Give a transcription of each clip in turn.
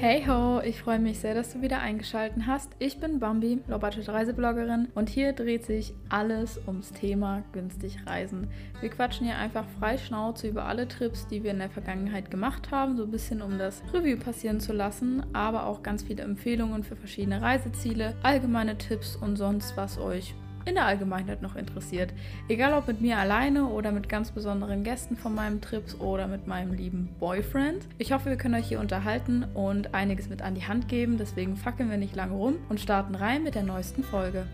Hey ho, ich freue mich sehr, dass du wieder eingeschaltet hast. Ich bin Bambi, Low-Budget Reisebloggerin und hier dreht sich alles ums Thema günstig reisen. Wir quatschen hier einfach frei Schnauze über alle Trips, die wir in der Vergangenheit gemacht haben, so ein bisschen um das Review passieren zu lassen, aber auch ganz viele Empfehlungen für verschiedene Reiseziele, allgemeine Tipps und sonst was euch in der Allgemeinheit noch interessiert. Egal ob mit mir alleine oder mit ganz besonderen Gästen von meinem Trips oder mit meinem lieben Boyfriend. Ich hoffe, wir können euch hier unterhalten und einiges mit an die Hand geben. Deswegen fackeln wir nicht lange rum und starten rein mit der neuesten Folge.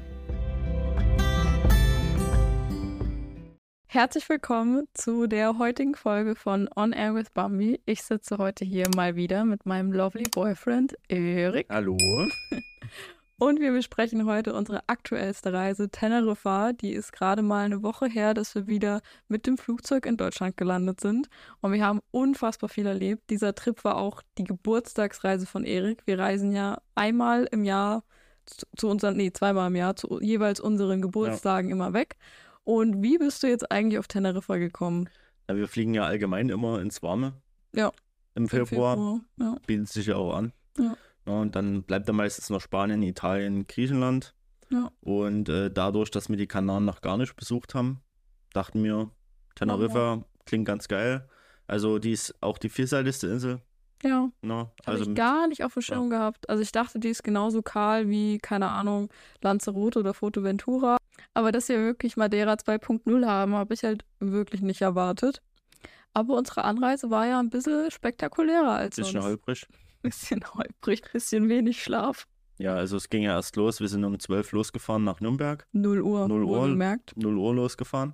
Herzlich willkommen zu der heutigen Folge von On Air with Bambi. Ich sitze heute hier mal wieder mit meinem lovely Boyfriend Erik. Hallo. Und wir besprechen heute unsere aktuellste Reise, Teneriffa. Die ist gerade mal eine Woche her, dass wir wieder mit dem Flugzeug in Deutschland gelandet sind. Und wir haben unfassbar viel erlebt. Dieser Trip war auch die Geburtstagsreise von Erik. Wir reisen ja einmal im Jahr zu, zu unseren, nee, zweimal im Jahr zu jeweils unseren Geburtstagen ja. immer weg. Und wie bist du jetzt eigentlich auf Teneriffa gekommen? Ja, wir fliegen ja allgemein immer ins Warme. Ja. Im Februar. Im Februar ja. Bietet sich ja auch an. Ja. Ja, und dann bleibt er meistens noch Spanien, Italien, Griechenland. Ja. Und äh, dadurch, dass wir die Kanaren noch gar nicht besucht haben, dachten wir, Teneriffa ja. klingt ganz geil. Also die ist auch die vielseitigste Insel. Ja. Ne? Also Habe ich gar nicht auf dem Schirm ja. gehabt. Also ich dachte, die ist genauso kahl wie, keine Ahnung, Lanzarote oder Fuerteventura. Aber dass wir wirklich Madeira 2.0 haben, habe ich halt wirklich nicht erwartet. Aber unsere Anreise war ja ein bisschen spektakulärer als bisschen sonst. holprig. Bisschen holprig, bisschen wenig Schlaf. Ja, also es ging ja erst los. Wir sind um 12 losgefahren nach Nürnberg. 0 Uhr. 0 Uhr. Gemerkt. 0 Uhr losgefahren.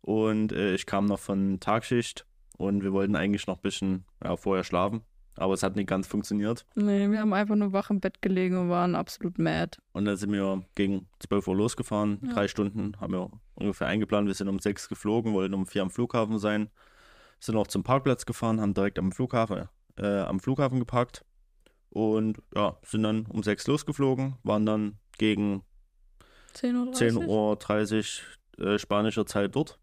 Und äh, ich kam noch von Tagschicht und wir wollten eigentlich noch ein bisschen ja, vorher schlafen. Aber es hat nicht ganz funktioniert. Nee, wir haben einfach nur wach im Bett gelegen und waren absolut mad. Und dann sind wir gegen 12 Uhr losgefahren. Ja. Drei Stunden haben wir ungefähr eingeplant. Wir sind um 6 geflogen, wollten um 4 am Flughafen sein. Sind auch zum Parkplatz gefahren, haben direkt am Flughafen äh, am Flughafen geparkt und ja, sind dann um sechs losgeflogen, waren dann gegen 10.30 Uhr, 10 Uhr äh, spanischer Zeit dort.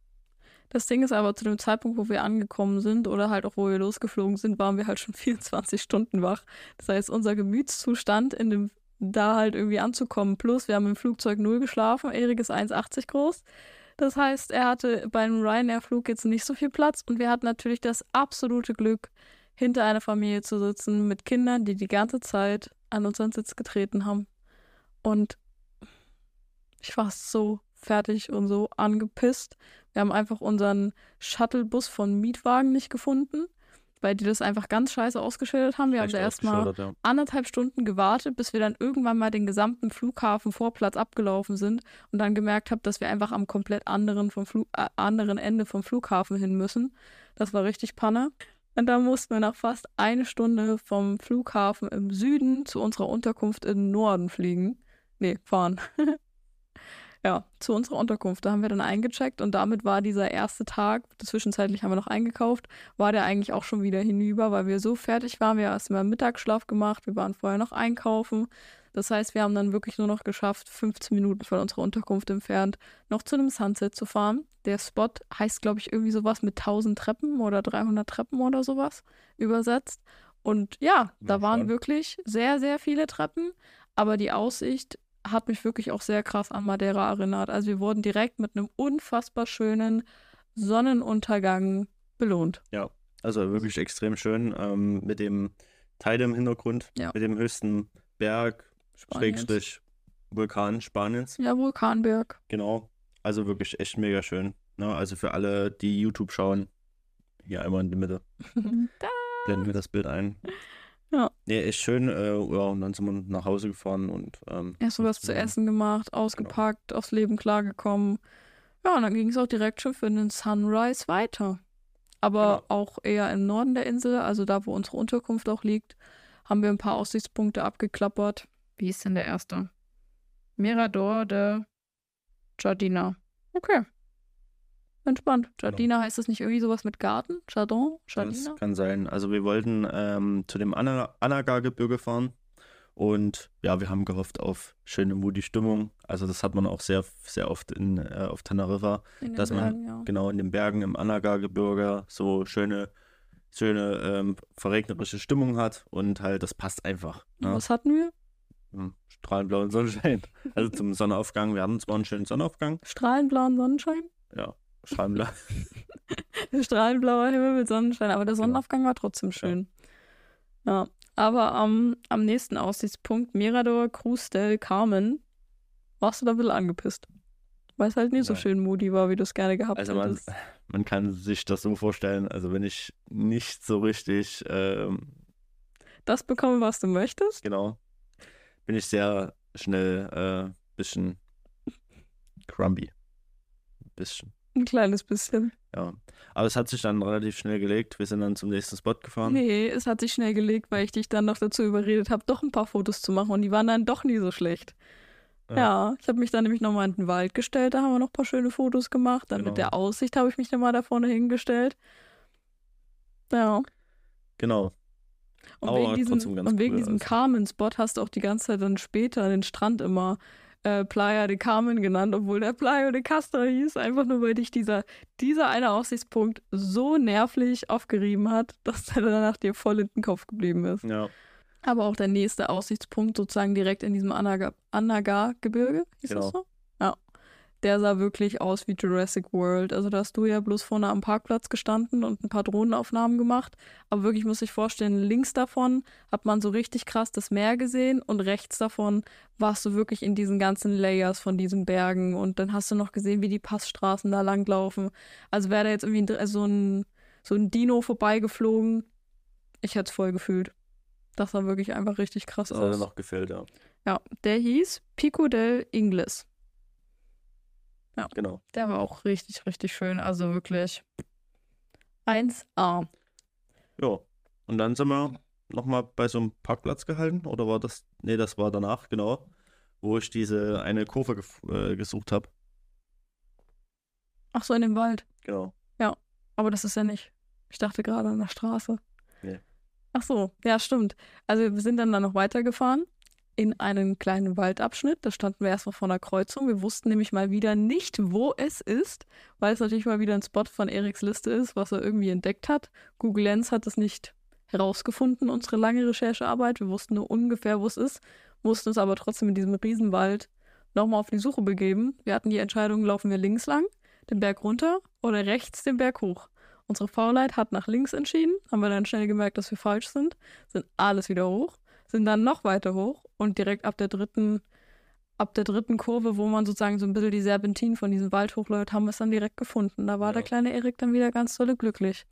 Das Ding ist aber, zu dem Zeitpunkt, wo wir angekommen sind oder halt auch, wo wir losgeflogen sind, waren wir halt schon 24 Stunden wach. Das heißt, unser Gemütszustand in dem da halt irgendwie anzukommen. Plus, wir haben im Flugzeug null geschlafen. Erik ist 1,80 groß. Das heißt, er hatte beim Ryanair-Flug jetzt nicht so viel Platz und wir hatten natürlich das absolute Glück, hinter einer Familie zu sitzen mit Kindern, die die ganze Zeit an unseren Sitz getreten haben. Und ich war so fertig und so angepisst. Wir haben einfach unseren Shuttlebus von Mietwagen nicht gefunden, weil die das einfach ganz scheiße ausgeschildert haben. Wir Echt haben da erstmal ja. anderthalb Stunden gewartet, bis wir dann irgendwann mal den gesamten Flughafen Vorplatz abgelaufen sind und dann gemerkt haben, dass wir einfach am komplett anderen, vom Flug, äh, anderen Ende vom Flughafen hin müssen. Das war richtig Panne. Und dann mussten wir nach fast eine Stunde vom Flughafen im Süden zu unserer Unterkunft im Norden fliegen. Nee, fahren. ja, zu unserer Unterkunft. Da haben wir dann eingecheckt und damit war dieser erste Tag, zwischenzeitlich haben wir noch eingekauft, war der eigentlich auch schon wieder hinüber, weil wir so fertig waren. Wir haben erst mal Mittagsschlaf gemacht, wir waren vorher noch einkaufen. Das heißt, wir haben dann wirklich nur noch geschafft, 15 Minuten von unserer Unterkunft entfernt, noch zu einem Sunset zu fahren. Der Spot heißt, glaube ich, irgendwie sowas mit 1000 Treppen oder 300 Treppen oder sowas übersetzt. Und ja, da ja, waren wirklich sehr, sehr viele Treppen, aber die Aussicht hat mich wirklich auch sehr krass an Madeira erinnert. Also wir wurden direkt mit einem unfassbar schönen Sonnenuntergang belohnt. Ja, also wirklich extrem schön ähm, mit dem Teil im Hintergrund, ja. mit dem höchsten Berg, Schrägstrich Vulkan Spaniens. Ja, Vulkanberg. Genau. Also wirklich echt mega schön. Ne? Also für alle, die YouTube schauen, hier einmal in die Mitte. Blenden wir das Bild ein. Ja. Nee, echt schön. Äh, ja, und dann sind wir nach Hause gefahren und. Ähm, Erst so was zu essen gemacht, ausgepackt, genau. aufs Leben klargekommen. Ja, und dann ging es auch direkt schon für den Sunrise weiter. Aber genau. auch eher im Norden der Insel, also da, wo unsere Unterkunft auch liegt, haben wir ein paar Aussichtspunkte abgeklappert. Wie ist denn der erste? Mirador de Jardina. Okay. Entspannt. Genau. Jardina heißt das nicht irgendwie sowas mit Garten? Jardin? Jardina? Das kann sein. Also wir wollten ähm, zu dem Anagar-Gebirge fahren und ja, wir haben gehofft auf schöne, moody Stimmung. Also das hat man auch sehr, sehr oft in, äh, auf Teneriffa, dass Bergen, man ja. genau in den Bergen im Anagar-Gebirge so schöne schöne ähm, verregnerische Stimmung hat und halt das passt einfach. Ne? Was hatten wir? Hm, Strahlend blauen Sonnenschein. Also zum Sonnenaufgang. Wir hatten zwar einen schönen Sonnenaufgang. Strahlenblauen Sonnenschein? Ja, strahlend blau. Strahlenblauer Himmel mit Sonnenschein, aber der Genau. Sonnenaufgang war trotzdem schön. Ja, aber am am nächsten Aussichtspunkt, Mirador Cruz del Carmen, warst du da ein bisschen angepisst. Weil es halt nicht so schön moody war, wie du es gerne gehabt Also man, hättest. man kann sich das so vorstellen, also wenn ich nicht so richtig, ähm, Das bekommen, was du möchtest? genau, bin ich sehr schnell äh, bisschen crumbly. Bisschen, Ein kleines bisschen. ja. Aber es hat sich dann relativ schnell gelegt. Wir sind dann zum nächsten Spot gefahren. Nee, es hat sich schnell gelegt, weil ich dich dann noch dazu überredet habe, doch ein paar Fotos zu machen und die waren dann doch nie so schlecht. Ja. Ja, ich habe mich dann nämlich nochmal in den Wald gestellt, da haben wir noch ein paar schöne Fotos gemacht. Dann Genau. mit der Aussicht habe ich mich dann mal da vorne hingestellt. Ja. Genau. Und Aber wegen diesem, und wegen cool, diesem. Carmen-Spot hast du auch die ganze Zeit dann später den Strand immer äh, Playa de Carmen genannt, obwohl der Playa de Castro hieß, einfach nur weil dich dieser, dieser eine Aussichtspunkt so nervlich aufgerieben hat, dass der danach dir voll in den Kopf geblieben ist. Ja. Aber auch der nächste Aussichtspunkt sozusagen direkt in diesem Anaga- Anagar-Gebirge, hieß das Genau. so? Der sah wirklich aus wie Jurassic World. Also da hast du ja bloß vorne am Parkplatz gestanden und ein paar Drohnenaufnahmen gemacht. Aber wirklich muss ich vorstellen, links davon hat man so richtig krass das Meer gesehen und rechts davon warst du wirklich in diesen ganzen Layers von diesen Bergen und dann hast du noch gesehen, wie die Passstraßen da langlaufen. Also wäre da jetzt irgendwie so ein, so ein Dino vorbeigeflogen, ich hätte es voll gefühlt. Das sah wirklich einfach richtig krass Das hat aus. er noch gefällt, ja. Ja, der hieß Pico del Ingles. Genau. Der war auch richtig, richtig schön. Also wirklich 1A. Ja. Und dann sind wir nochmal bei so einem Parkplatz gehalten. Oder war das? Nee, das war danach, genau. Wo ich diese eine Kurve gef äh, gesucht habe. Ach so, in dem Wald. Genau. Aber das ist ja nicht. Ich dachte gerade an der Straße. Nee. Ach so, ja, stimmt. Also wir sind dann da noch weitergefahren in einen kleinen Waldabschnitt. Da standen wir erstmal vor einer Kreuzung. Wir wussten nämlich mal wieder nicht, wo es ist, weil es natürlich mal wieder ein Spot von Eriks Liste ist, was er irgendwie entdeckt hat. Google Lens hat es nicht herausgefunden, unsere lange Recherchearbeit. Wir wussten nur ungefähr, wo es ist, mussten uns aber trotzdem in diesem Riesenwald nochmal auf die Suche begeben. Wir hatten die Entscheidung, laufen wir links lang, den Berg runter oder rechts den Berg hoch. Unsere Faulheit hat nach links entschieden, haben wir dann schnell gemerkt, dass wir falsch sind, sind alles wieder hoch, sind dann noch weiter hoch und direkt ab der dritten, ab der dritten Kurve, wo man sozusagen so ein bisschen die Serpentin von diesem Wald hochläuft, haben wir es dann direkt gefunden. Da war Ja. der kleine Erik dann wieder ganz tolle glücklich.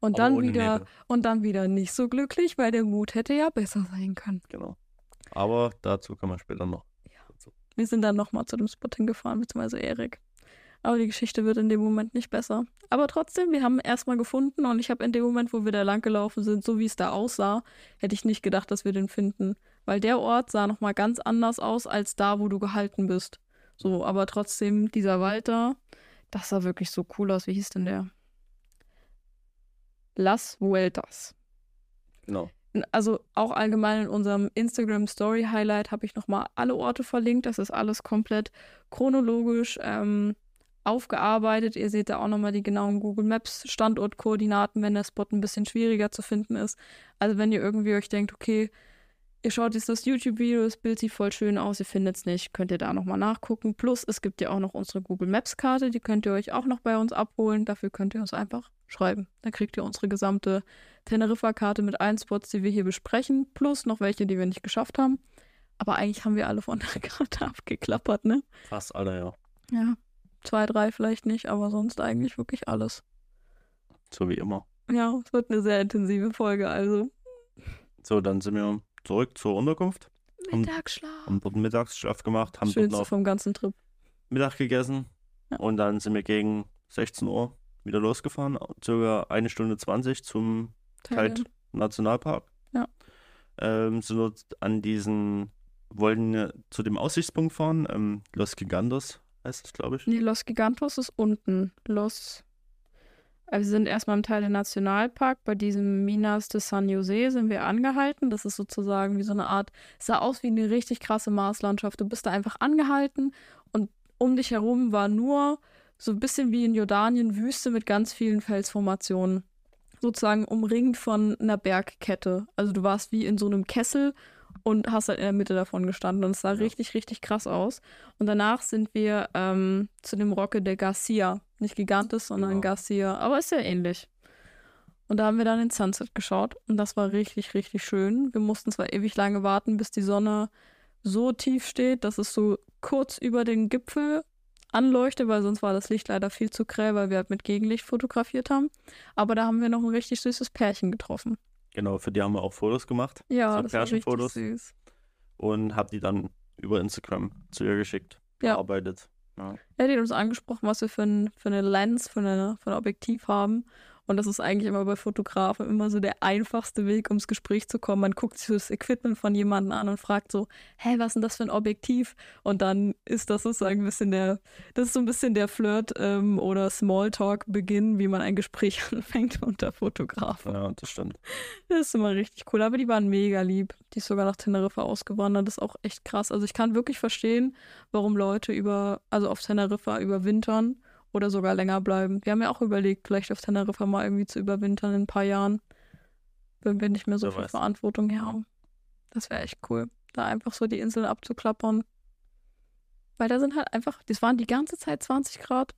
Und Aber dann wieder Nebel. und dann wieder nicht so glücklich, weil der Mut hätte ja besser sein können. Genau. Aber dazu kommen wir später noch. dazu. Wir sind dann nochmal zu dem Spot hingefahren, beziehungsweise Erik. Aber die Geschichte wird in dem Moment nicht besser. Aber trotzdem, wir haben erstmal gefunden und ich habe in dem Moment, wo wir da lang gelaufen sind, so wie es da aussah, hätte ich nicht gedacht, dass wir den finden. Weil der Ort sah nochmal ganz anders aus als da, wo du gehalten bist. So, aber trotzdem, dieser Wald da, das sah wirklich so cool aus. Wie hieß denn der? Las Vueltas. Genau. Also auch allgemein in unserem Instagram Story Highlight habe ich nochmal alle Orte verlinkt. Das ist alles komplett chronologisch ähm, aufgearbeitet. Ihr seht da auch nochmal die genauen Google Maps Standortkoordinaten, wenn der Spot ein bisschen schwieriger zu finden ist. Also wenn ihr irgendwie euch denkt, okay, ihr schaut jetzt das YouTube-Video, das Bild sieht voll schön aus, ihr findet es nicht, könnt ihr da nochmal nachgucken. Plus es gibt ja auch noch unsere Google Maps Karte, die könnt ihr euch auch noch bei uns abholen. Dafür könnt ihr uns einfach schreiben. Dann kriegt ihr unsere gesamte Teneriffa-Karte mit allen Spots, die wir hier besprechen, plus noch welche, die wir nicht geschafft haben. Aber eigentlich haben wir alle von der Karte abgeklappert, ne? Fast alle, ja. Ja. Zwei, drei vielleicht nicht, aber sonst eigentlich wirklich alles. So wie immer. Ja, es wird eine sehr intensive Folge, also. So, dann sind wir zurück zur Unterkunft, Mittagsschlaf. haben dort einen Mittagsschlaf gemacht, haben dort Schönste noch vom ganzen Trip. Mittag gegessen Ja. und dann sind wir gegen 16 Uhr wieder losgefahren, circa eine Stunde 20 zum Halt Nationalpark. Ja. Ähm, sind dort an diesen, wollten zu dem Aussichtspunkt fahren, ähm, Los Gigantos heißt es, glaube ich. Nee, Los Gigantos ist unten. Los. Also wir sind erstmal im Teil der Nationalpark. Bei diesem Minas de San Jose sind wir angehalten. Das ist sozusagen wie so eine Art, sah aus wie eine richtig krasse Marslandschaft. Du bist da einfach angehalten und um dich herum war nur so ein bisschen wie in Jordanien Wüste mit ganz vielen Felsformationen. sozusagen umringt von einer Bergkette. Also du warst wie in so einem Kessel und hast halt in der Mitte davon gestanden und es sah ja. richtig, richtig krass aus. Und danach sind wir ähm, zu dem Rocke der Garcia. Nicht Gigantes, sondern genau. Garcia, aber ist ja ähnlich. Und da haben wir dann den Sunset geschaut und das war richtig, richtig schön. Wir mussten zwar ewig lange warten, bis die Sonne so tief steht, dass es so kurz über den Gipfel anleuchtet, weil sonst war das Licht leider viel zu grell, weil wir halt mit Gegenlicht fotografiert haben. Aber da haben wir noch ein richtig süßes Pärchen getroffen. Genau, für die haben wir auch Fotos gemacht. Ja, so das. War richtig süß. Und hab die dann über Instagram zu ihr geschickt, ja. bearbeitet. Ja. Er hat uns angesprochen, was wir für, ein, für eine Lens, für, eine, für ein Objektiv haben. Und das ist eigentlich immer bei Fotografen immer so der einfachste Weg, ums Gespräch zu kommen. Man guckt sich das Equipment von jemandem an und fragt so, hä, was ist denn das für ein Objektiv? Und dann ist das sozusagen ein bisschen der, das ist so ein bisschen der Flirt ähm, oder Smalltalk-Beginn, wie man ein Gespräch anfängt unter Fotografen. Ja, das stimmt. Das ist immer richtig cool. Aber die waren mega lieb. Die ist sogar nach Teneriffa ausgewandert. Das ist auch echt krass. Also ich kann wirklich verstehen, warum Leute über, also auf Teneriffa überwintern oder sogar länger bleiben. Wir haben ja auch überlegt, vielleicht auf Teneriffa mal irgendwie zu überwintern in ein paar Jahren, wenn wir nicht mehr so, so viel weiß. Verantwortung haben. Das wäre echt cool, da einfach so die Insel abzuklappern. Weil da sind halt einfach, das waren die ganze Zeit 20 Grad.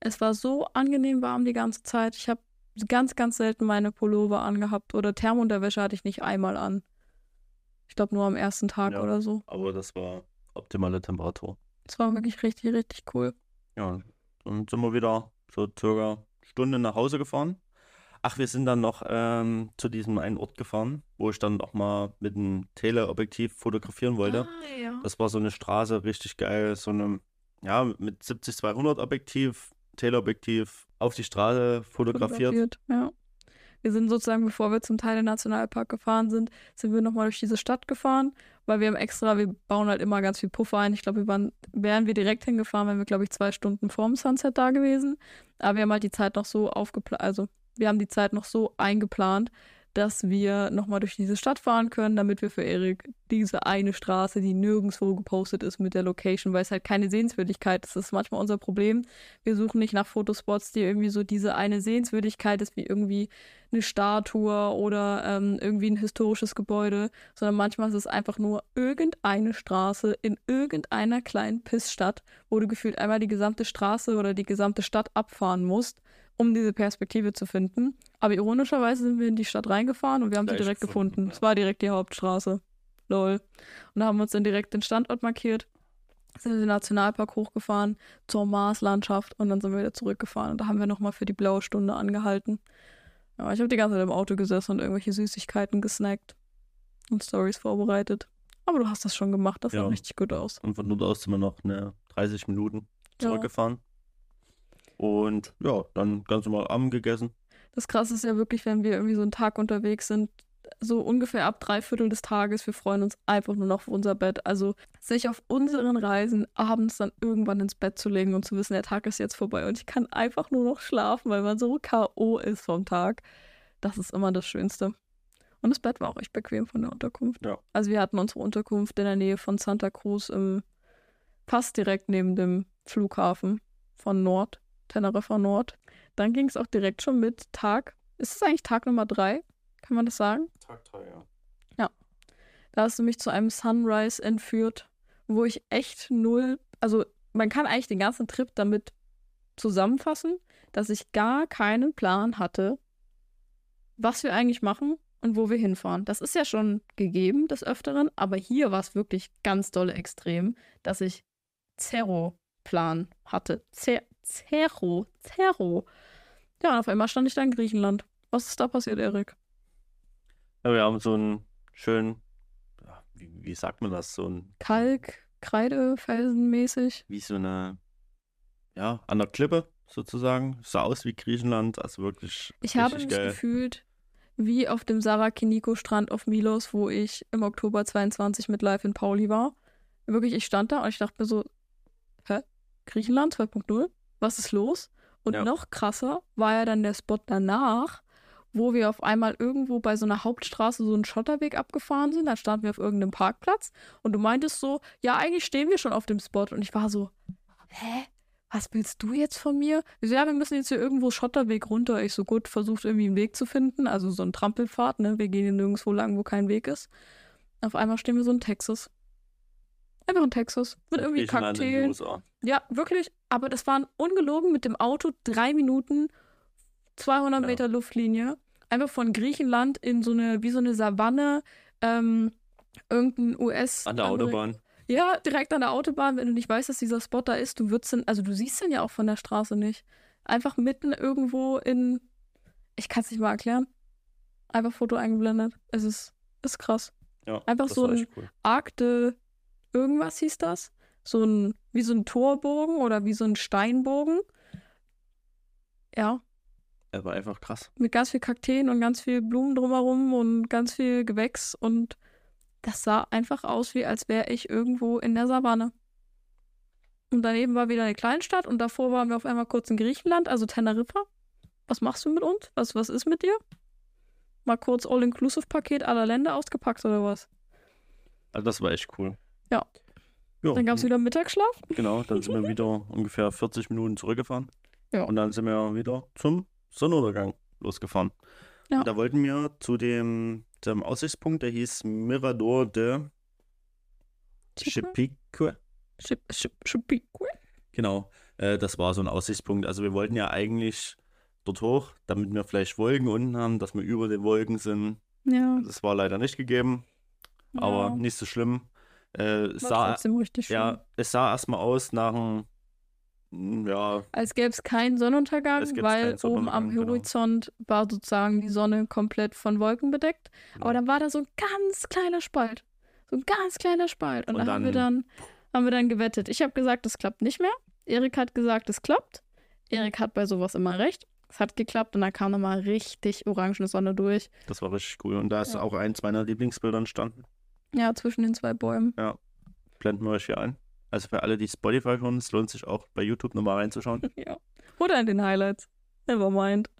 Es war so angenehm warm die ganze Zeit. Ich habe ganz, ganz selten meine Pullover angehabt oder Thermunterwäsche hatte ich nicht einmal an. Ich glaube nur am ersten Tag ja, oder so. Aber das war optimale Temperatur. Das war wirklich richtig, richtig cool. Ja, dann sind wir wieder so circa eine Stunde nach Hause gefahren. Ach, wir sind dann noch ähm, zu diesem einen Ort gefahren, wo ich dann auch mal mit einem Teleobjektiv fotografieren wollte. Ah, ja. Das war so eine Straße, richtig geil, so eine, ja, mit 70-200 Objektiv, Teleobjektiv auf die Straße fotografiert. fotografiert ja. Wir sind sozusagen, bevor wir zum Teil Nationalpark gefahren sind, sind wir nochmal durch diese Stadt gefahren, weil wir haben extra, wir bauen halt immer ganz viel Puffer ein. Ich glaube, wir waren, wären wir direkt hingefahren, wären wir, glaube ich, zwei Stunden vorm Sunset da gewesen. Aber wir haben halt die Zeit noch so aufgeplant, also wir haben die Zeit noch so eingeplant, dass wir nochmal durch diese Stadt fahren können, damit wir für Erik diese eine Straße, die nirgendwo gepostet ist mit der Location, weil es halt keine Sehenswürdigkeit ist. Das ist manchmal unser Problem. Wir suchen nicht nach Fotospots, die irgendwie so diese eine Sehenswürdigkeit ist, wie irgendwie eine Statue oder ähm, irgendwie ein historisches Gebäude, sondern manchmal ist es einfach nur irgendeine Straße in irgendeiner kleinen Pissstadt, wo du gefühlt einmal die gesamte Straße oder die gesamte Stadt abfahren musst um diese Perspektive zu finden. Aber ironischerweise sind wir in die Stadt reingefahren und wir haben Gleich sie direkt gefunden. gefunden. Es war direkt die Hauptstraße. Lol. Und da haben wir uns dann direkt den Standort markiert, sind in den Nationalpark hochgefahren, zur Marslandschaft und dann sind wir wieder zurückgefahren. Und da haben wir nochmal für die blaue Stunde angehalten. Ja, ich habe die ganze Zeit im Auto gesessen und irgendwelche Süßigkeiten gesnackt und Stories vorbereitet. Aber du hast das schon gemacht, das ja. sah richtig gut aus. Und von dort aus sind wir noch eine 30 Minuten zurückgefahren. Ja. Und ja, dann ganz normal Abend gegessen. Das Krasse ist ja wirklich, wenn wir irgendwie so einen Tag unterwegs sind, so ungefähr ab drei Viertel des Tages, wir freuen uns einfach nur noch auf unser Bett. Also sich auf unseren Reisen abends dann irgendwann ins Bett zu legen und zu wissen, der Tag ist jetzt vorbei und ich kann einfach nur noch schlafen, weil man so K.O. ist vom Tag. Das ist immer das Schönste. Und das Bett war auch echt bequem von der Unterkunft. Ja. Also wir hatten unsere Unterkunft in der Nähe von Santa Cruz, im, fast direkt neben dem Flughafen von Nord. Teneriffa Nord. Dann ging es auch direkt schon mit Tag. Ist es eigentlich Tag Nummer drei? Kann man das sagen? Tag drei, ja. Ja. Da hast du mich zu einem Sunrise entführt, wo ich echt null. Also, man kann eigentlich den ganzen Trip damit zusammenfassen, dass ich gar keinen Plan hatte, was wir eigentlich machen und wo wir hinfahren. Das ist ja schon gegeben des Öfteren, aber hier war es wirklich ganz dolle extrem, dass ich Zero-Plan hatte. Zer Zero. Zero. Ja, und auf einmal stand ich da in Griechenland. Was ist da passiert, Erik? Ja, wir haben so einen schönen, wie, wie sagt man das, so ein Kalk, Kreide, Felsenmäßig. Wie so eine, ja, an der Klippe sozusagen. Sah aus wie Griechenland, also wirklich. Ich habe mich geil. gefühlt wie auf dem Sarakiniko-Strand auf Milos, wo ich im Oktober 22 mit Live in Pauli war. Wirklich, ich stand da und ich dachte mir so, hä? Griechenland 2.0? Was ist los? Und ja. noch krasser war ja dann der Spot danach, wo wir auf einmal irgendwo bei so einer Hauptstraße so einen Schotterweg abgefahren sind. Da standen wir auf irgendeinem Parkplatz und du meintest so, ja, eigentlich stehen wir schon auf dem Spot. Und ich war so, hä? was willst du jetzt von mir? Ich so, ja, wir müssen jetzt hier irgendwo Schotterweg runter. Ich so, gut, versucht irgendwie einen Weg zu finden, also so ein Trampelpfad, ne? Wir gehen hier nirgendwo lang, wo kein Weg ist. Auf einmal stehen wir so in Texas. Einfach in Texas. Mit irgendwie Kakteen. Ja, wirklich. Aber das waren ungelogen mit dem Auto drei Minuten, 200 Ja. Meter Luftlinie. Einfach von Griechenland in so eine, wie so eine Savanne, ähm, irgendein US. An der Autobahn. Ja, direkt an der Autobahn, wenn du nicht weißt, dass dieser Spot da ist, du würdest also du siehst den ja auch von der Straße nicht. Einfach mitten irgendwo in, ich kann es nicht mal erklären. Einfach Foto eingeblendet. Es ist, ist krass. Ja, Einfach so ein- cool. Arc de irgendwas hieß das. So ein, wie so ein Torbogen oder wie so ein Steinbogen. Ja, Er war einfach krass. mit ganz viel Kakteen und ganz viel Blumen drumherum und ganz viel Gewächs und das sah einfach aus, wie als wäre ich irgendwo in der Savanne. Und daneben war wieder eine Kleinstadt und davor waren wir auf einmal kurz in Griechenland, also Teneriffa. Was machst du mit uns? Was, was ist mit dir? Mal kurz All-Inclusive-Paket aller Länder ausgepackt oder was? Also das war echt cool. Ja. Ja, Dann gab es wieder Mittagsschlaf. genau, dann sind wir wieder ungefähr 40 Minuten zurückgefahren. Ja. Und dann sind wir wieder zum Sonnenuntergang losgefahren. Ja. Da wollten wir zu dem, dem Aussichtspunkt, der hieß Mirador de Chipique. Chip, chip, chipique. Genau, äh, das war so ein Aussichtspunkt. Also wir wollten ja eigentlich dort hoch, damit wir vielleicht Wolken unten haben, dass wir über den Wolken sind. Ja, Das war leider nicht gegeben, aber ja, nicht so schlimm. Äh, es sah, ja, es sah erstmal aus nach einem, ja, Als gäbe es keinen Sonnenuntergang, weil keinen oben am Sonnenuntergang, genau. Horizont war sozusagen die Sonne komplett von Wolken bedeckt. Genau. Aber dann war da so ein ganz kleiner Spalt. So ein ganz kleiner Spalt. Und, Und da haben wir dann- dann, haben wir dann gewettet. Ich habe gesagt, das klappt nicht mehr. Erik hat gesagt, es klappt. Erik hat bei sowas immer recht. Es hat geklappt und da kam nochmal richtig orangene Sonne durch. das war richtig cool. Und da ist Ja. auch eins meiner Lieblingsbilder entstanden. Ja, zwischen den zwei Bäumen. Blenden wir euch hier ein. Also für alle, die Spotify hören, es lohnt sich auch bei YouTube nochmal reinzuschauen. Ja. Oder in den Highlights. Nevermind.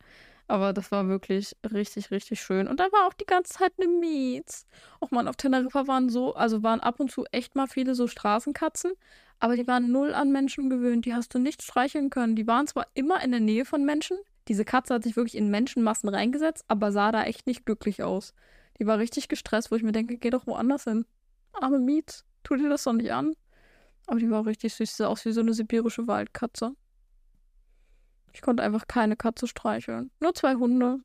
Aber das war wirklich richtig, richtig schön. Und da war auch die ganze Zeit eine Miets. Och man, auf Teneriffa waren so, also waren ab und zu echt mal viele so Straßenkatzen, aber die waren null an Menschen gewöhnt. Die hast du nicht streicheln können. Die waren zwar immer in der Nähe von Menschen. Diese Katze hat sich wirklich in Menschenmassen reingesetzt, aber sah da echt nicht glücklich aus. Die war richtig gestresst, wo ich mir denke, geh doch woanders hin. Arme Miets, tu dir das doch nicht an. Aber die war auch richtig süß. Sie sah aus wie so eine sibirische Waldkatze. Ich konnte einfach keine Katze streicheln. Nur zwei Hunde.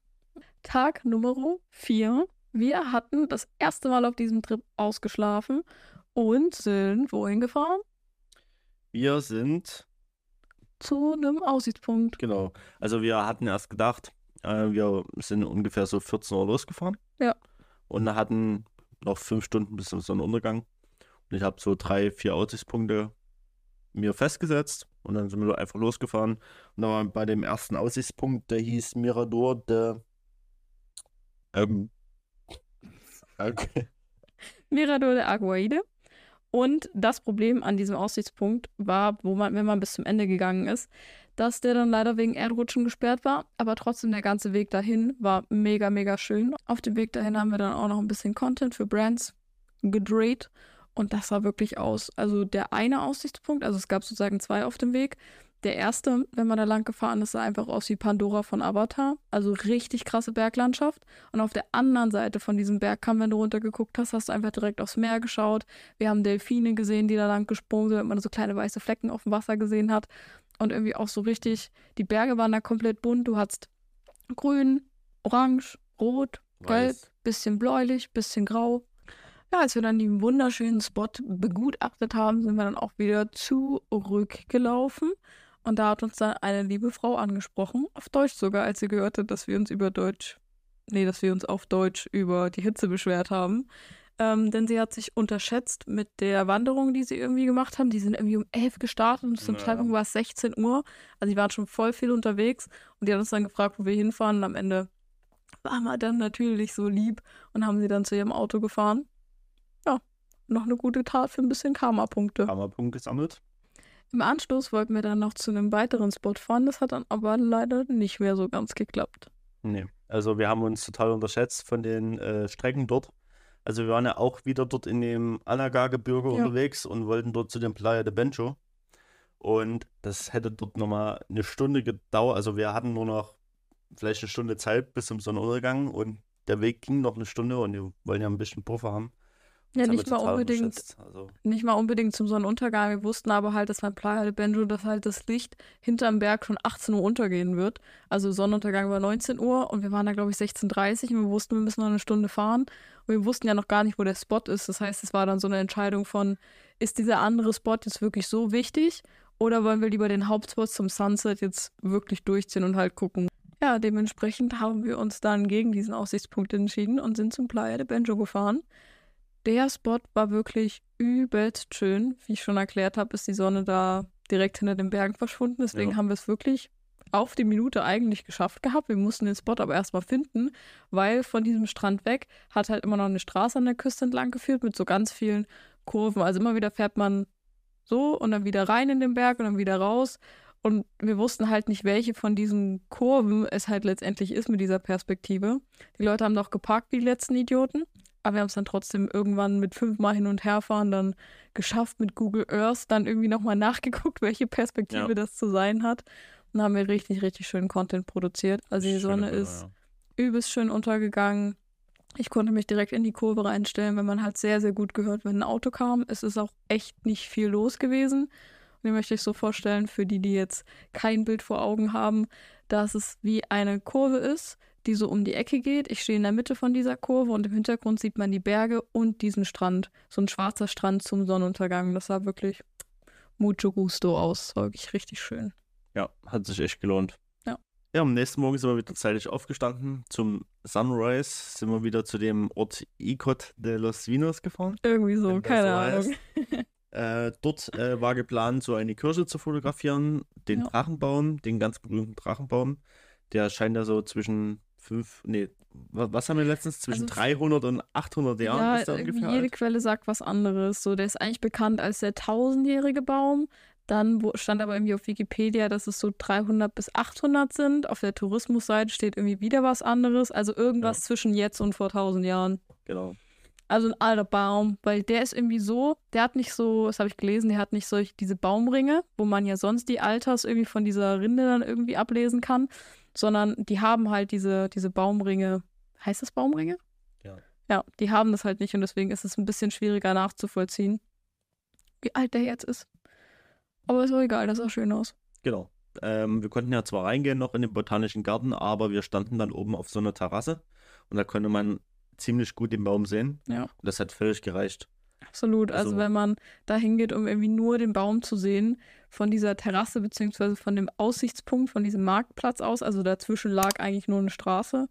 Tag Nummer 4. Wir hatten das erste Mal auf diesem Trip ausgeschlafen und sind wohin gefahren? Wir sind, Zu einem Aussichtspunkt. genau, also wir hatten erst gedacht, äh, wir sind ungefähr so 14 Uhr losgefahren. Ja. Und hatten noch fünf Stunden bis zum Sonnenuntergang. Und ich habe so drei, vier Aussichtspunkte mir festgesetzt und dann sind wir einfach losgefahren. Und da waren bei dem ersten Aussichtspunkt, der hieß Mirador de. Ähm, okay. Mirador de Aguaide. Und das Problem an diesem Aussichtspunkt war, wo man, wenn man bis zum Ende gegangen ist, dass der dann leider wegen Erdrutschen gesperrt war. Aber trotzdem der ganze Weg dahin war mega, mega schön. Auf dem Weg dahin haben wir dann auch noch ein bisschen Content für Brands gedreht. Und das sah wirklich aus. Also der eine Aussichtspunkt, also es gab sozusagen zwei auf dem Weg. Der erste, wenn man da lang gefahren ist, sah einfach aus wie Pandora von Avatar. Also richtig krasse Berglandschaft. Und auf der anderen Seite von diesem Bergkamm, wenn du runtergeguckt hast, hast du einfach direkt aufs Meer geschaut. Wir haben Delfine gesehen, die da lang gesprungen sind, wenn man so kleine weiße Flecken auf dem Wasser gesehen hat. Und irgendwie auch so richtig, die Berge waren da komplett bunt. Du hattest grün, orange, rot, gelb, Weiß. bisschen bläulich, bisschen grau. Ja, als wir dann den wunderschönen Spot begutachtet haben, sind wir dann auch wieder zurückgelaufen. Und da hat uns dann eine liebe Frau angesprochen, auf Deutsch sogar, als sie gehört hat, dass wir uns über Deutsch, nee, dass wir uns auf Deutsch über die Hitze beschwert haben. Ähm, denn sie hat sich unterschätzt mit der Wanderung, die sie irgendwie gemacht haben. Die sind irgendwie um 11 gestartet und zum Ja. Zeitpunkt war es 16 Uhr. Also die waren schon voll viel unterwegs und die hat uns dann gefragt, wo wir hinfahren. Und am Ende waren wir dann natürlich so lieb und haben sie dann zu ihrem Auto gefahren. Ja, noch eine gute Tat für ein bisschen Karma-Punkte. Kammerpunkt gesammelt. Im Anschluss wollten wir dann noch zu einem weiteren Spot fahren. Das hat dann aber leider nicht mehr so ganz geklappt. Nee. Also wir haben uns total unterschätzt von den äh, Strecken dort. Also wir waren ja auch wieder dort in dem Anaga-Gebirge Ja. unterwegs und wollten dort zu dem Playa de Bencho. Und das hätte dort nochmal eine Stunde gedauert. Also wir hatten nur noch vielleicht eine Stunde Zeit bis zum Sonnenuntergang und der Weg ging noch eine Stunde und wir wollen ja ein bisschen Puffer haben. Ja, nicht mal unbedingt. Also, nicht mal unbedingt zum Sonnenuntergang. Wir wussten aber halt, dass beim Playa de Benjo, dass halt das Licht hinterm Berg schon 18 Uhr untergehen wird. Also Sonnenuntergang war 19 Uhr und wir waren da, glaube ich, 16.30 Uhr und wir wussten, wir müssen noch eine Stunde fahren. Und wir wussten ja noch gar nicht, wo der Spot ist. Das heißt, es war dann so eine Entscheidung von, ist dieser andere Spot jetzt wirklich so wichtig oder wollen wir lieber den Hauptspot zum Sunset jetzt wirklich durchziehen und halt gucken. Ja, dementsprechend haben wir uns dann gegen diesen Aussichtspunkt entschieden und sind zum Playa de Benjo gefahren. Der Spot war wirklich übelst schön. Wie ich schon erklärt habe, ist die Sonne da direkt hinter den Bergen verschwunden. Deswegen Ja. haben wir es wirklich auf die Minute eigentlich geschafft gehabt. Wir mussten den Spot aber erstmal finden, weil von diesem Strand weg hat halt immer noch eine Straße an der Küste entlang geführt mit so ganz vielen Kurven. Also immer wieder fährt man so und dann wieder rein in den Berg und dann wieder raus. Und wir wussten halt nicht, welche von diesen Kurven es halt letztendlich ist mit dieser Perspektive. Die Leute haben doch geparkt, die letzten Idioten. Aber wir haben es dann trotzdem irgendwann mit fünfmal hin und her fahren dann geschafft mit Google Earth, dann irgendwie nochmal nachgeguckt, welche Perspektive Ja. das zu sein hat. Und haben wir richtig, richtig schönen Content produziert. Also die Sonne Bilder, ist ja. übelst schön untergegangen. Ich konnte mich direkt in die Kurve reinstellen, wenn man halt sehr, sehr gut gehört, wenn ein Auto kam. Es ist auch echt nicht viel los gewesen. Und mir möchte ich so vorstellen, für die, die jetzt kein Bild vor Augen haben, dass es wie eine Kurve ist, die so um die Ecke geht. Ich stehe in der Mitte von dieser Kurve und im Hintergrund sieht man die Berge und diesen Strand. So ein schwarzer Strand zum Sonnenuntergang. Das sah wirklich mucho gusto aus. War wirklich richtig schön. Ja, hat sich echt gelohnt. Ja. Ja, am nächsten Morgen sind wir wieder zeitig aufgestanden. Zum Sunrise sind wir wieder zu dem Ort Icot de los Vinos gefahren. Irgendwie so, keine so Ahnung. Äh, dort äh, war geplant, so eine Kirche zu fotografieren, den Ja. Drachenbaum, den ganz berühmten Drachenbaum. Der scheint ja so zwischen fünf, nee, wa- was haben wir letztens? Zwischen Also- 300 und 800 Jahren Ja, ist irgendwie ungefähr jede alt. Quelle sagt was anderes. So, der ist eigentlich bekannt als der tausendjährige Baum. Dann wo, stand aber irgendwie auf Wikipedia, dass es so 300 bis 800 sind. Auf der Tourismusseite steht irgendwie wieder was anderes. Also irgendwas zwischen jetzt und vor 1000 Jahren. Genau. Also ein alter Baum, weil der ist irgendwie so, der hat nicht so, das habe ich gelesen, der hat nicht solch diese Baumringe, wo man ja sonst die Alters irgendwie von dieser Rinde dann irgendwie ablesen kann, sondern die haben halt diese, diese Baumringe. Heißt das Baumringe? Ja. Ja, die haben das halt nicht und deswegen ist es ein bisschen schwieriger nachzuvollziehen, wie alt der jetzt ist. Aber ist auch egal, das sah schön aus. Genau. Ähm, wir konnten ja zwar reingehen noch in den botanischen Garten, aber wir standen dann oben auf so einer Terrasse und da konnte man ziemlich gut den Baum sehen. Ja. Und das hat völlig gereicht. Absolut. Also, Also- wenn man da hingeht, um irgendwie nur den Baum zu sehen, von dieser Terrasse beziehungsweise von dem Aussichtspunkt, von diesem Marktplatz aus, also dazwischen lag eigentlich nur eine Straße,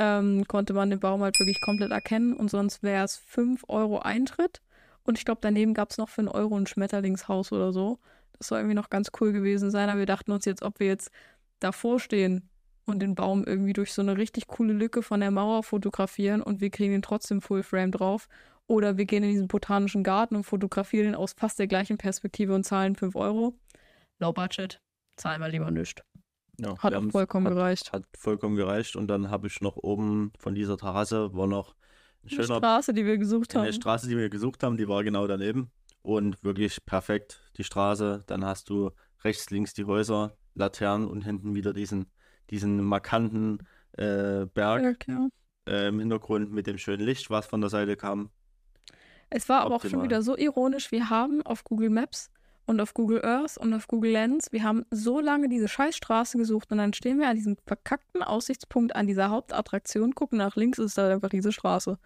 ähm, konnte man den Baum halt wirklich komplett erkennen und sonst wäre es 5 Euro Eintritt. Und ich glaube, daneben gab es noch für einen Euro ein Schmetterlingshaus oder so. Das soll irgendwie noch ganz cool gewesen sein, aber wir dachten uns jetzt, ob wir jetzt davor stehen und den Baum irgendwie durch so eine richtig coole Lücke von der Mauer fotografieren und wir kriegen ihn trotzdem Full Frame drauf. Oder wir gehen in diesen botanischen Garten und fotografieren ihn aus fast der gleichen Perspektive und zahlen 5 Euro. Low Budget. Zahlen wir lieber nicht. Ja, Hat auch vollkommen hat, gereicht. Hat vollkommen gereicht und dann habe ich noch oben von dieser Terrasse war noch ein schöner Straße, die wir gesucht eine haben. Straße, die wir gesucht haben, die war genau daneben und wirklich perfekt die Straße. Dann hast du rechts, links die Häuser, Laternen und hinten wieder diesen, diesen markanten äh, Berg Ja, ja. äh, im Hintergrund mit dem schönen Licht, was von der Seite kam. Es war aber auch schon wieder so ironisch. Wir haben auf Google Maps und auf Google Earth und auf Google Lens, wir haben so lange diese Scheißstraße gesucht und dann stehen wir an diesem verkackten Aussichtspunkt an dieser Hauptattraktion, gucken nach links, ist da einfach diese Straße.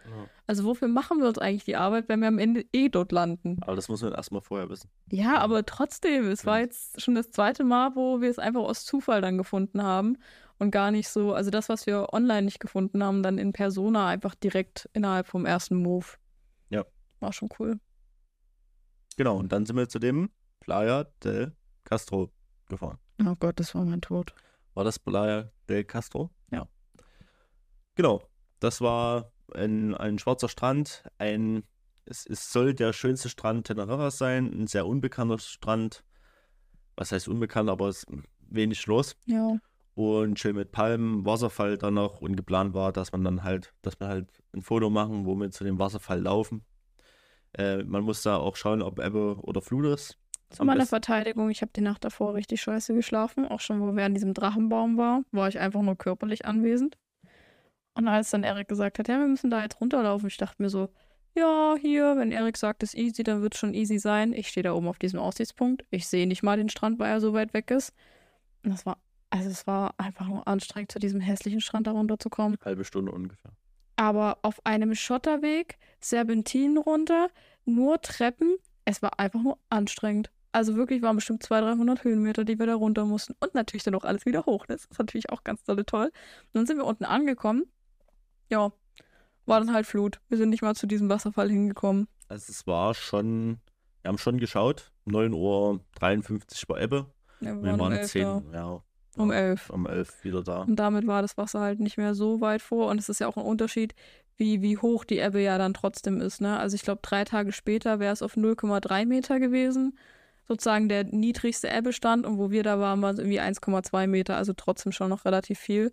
Also wofür machen wir uns eigentlich die Arbeit, wenn wir am Ende eh dort landen? Aber das muss man erstmal vorher wissen. Ja, aber trotzdem, es war Ja. jetzt schon das zweite Mal, wo wir es einfach aus Zufall dann gefunden haben und gar nicht so, also das, was wir online nicht gefunden haben, dann in Persona einfach direkt innerhalb vom ersten Move. War schon cool. Genau, und dann sind wir zu dem Playa del Castro gefahren. Oh Gott, das war mein Tod. War das Playa del Castro? Ja. Genau, das war ein, ein schwarzer Strand, ein, es, es soll der schönste Strand Tenerifas sein, ein sehr unbekannter Strand. Was heißt unbekannt, aber es ist wenig los. Ja. Und schön mit Palmen, Wasserfall dann noch und geplant war, dass man dann halt, dass wir halt ein Foto machen, wo wir zu dem Wasserfall laufen. Äh, man muss da auch schauen, ob Ebbe oder Flut ist. Zu meiner Verteidigung, ich habe die Nacht davor richtig scheiße geschlafen. Auch schon, wo wir an diesem Drachenbaum waren, war ich einfach nur körperlich anwesend. Und als dann Erik gesagt hat, ja, wir müssen da jetzt runterlaufen, ich dachte mir so, ja, hier, wenn Erik sagt, es ist easy, dann wird es schon easy sein. Ich stehe da oben auf diesem Aussichtspunkt. Ich sehe nicht mal den Strand, weil er so weit weg ist. Und das war, also es war einfach nur anstrengend, zu diesem hässlichen Strand da runterzukommen. Halbe Stunde ungefähr. Aber auf einem Schotterweg, Serpentinen runter, nur Treppen. Es war einfach nur anstrengend. Also wirklich waren bestimmt 200, 300 Höhenmeter, die wir da runter mussten. Und natürlich dann auch alles wieder hoch. Das ist natürlich auch ganz dolle toll. Und dann sind wir unten angekommen. Ja, war dann halt Flut. Wir sind nicht mal zu diesem Wasserfall hingekommen. Also es war schon, wir haben schon geschaut, 9.53 Uhr war Ebbe. Ja, Wir um waren 11 10, da. ja. Um 11. Um 11 wieder da. Und damit war das Wasser halt nicht mehr so weit vor. Und es ist ja auch ein Unterschied, wie, wie hoch die Ebbe ja dann trotzdem ist. Ne? Also ich glaube, drei Tage später wäre es auf 0,3 Meter gewesen. Sozusagen der niedrigste Ebbestand. Und wo wir da waren, war es irgendwie 1,2 Meter. Also trotzdem schon noch relativ viel.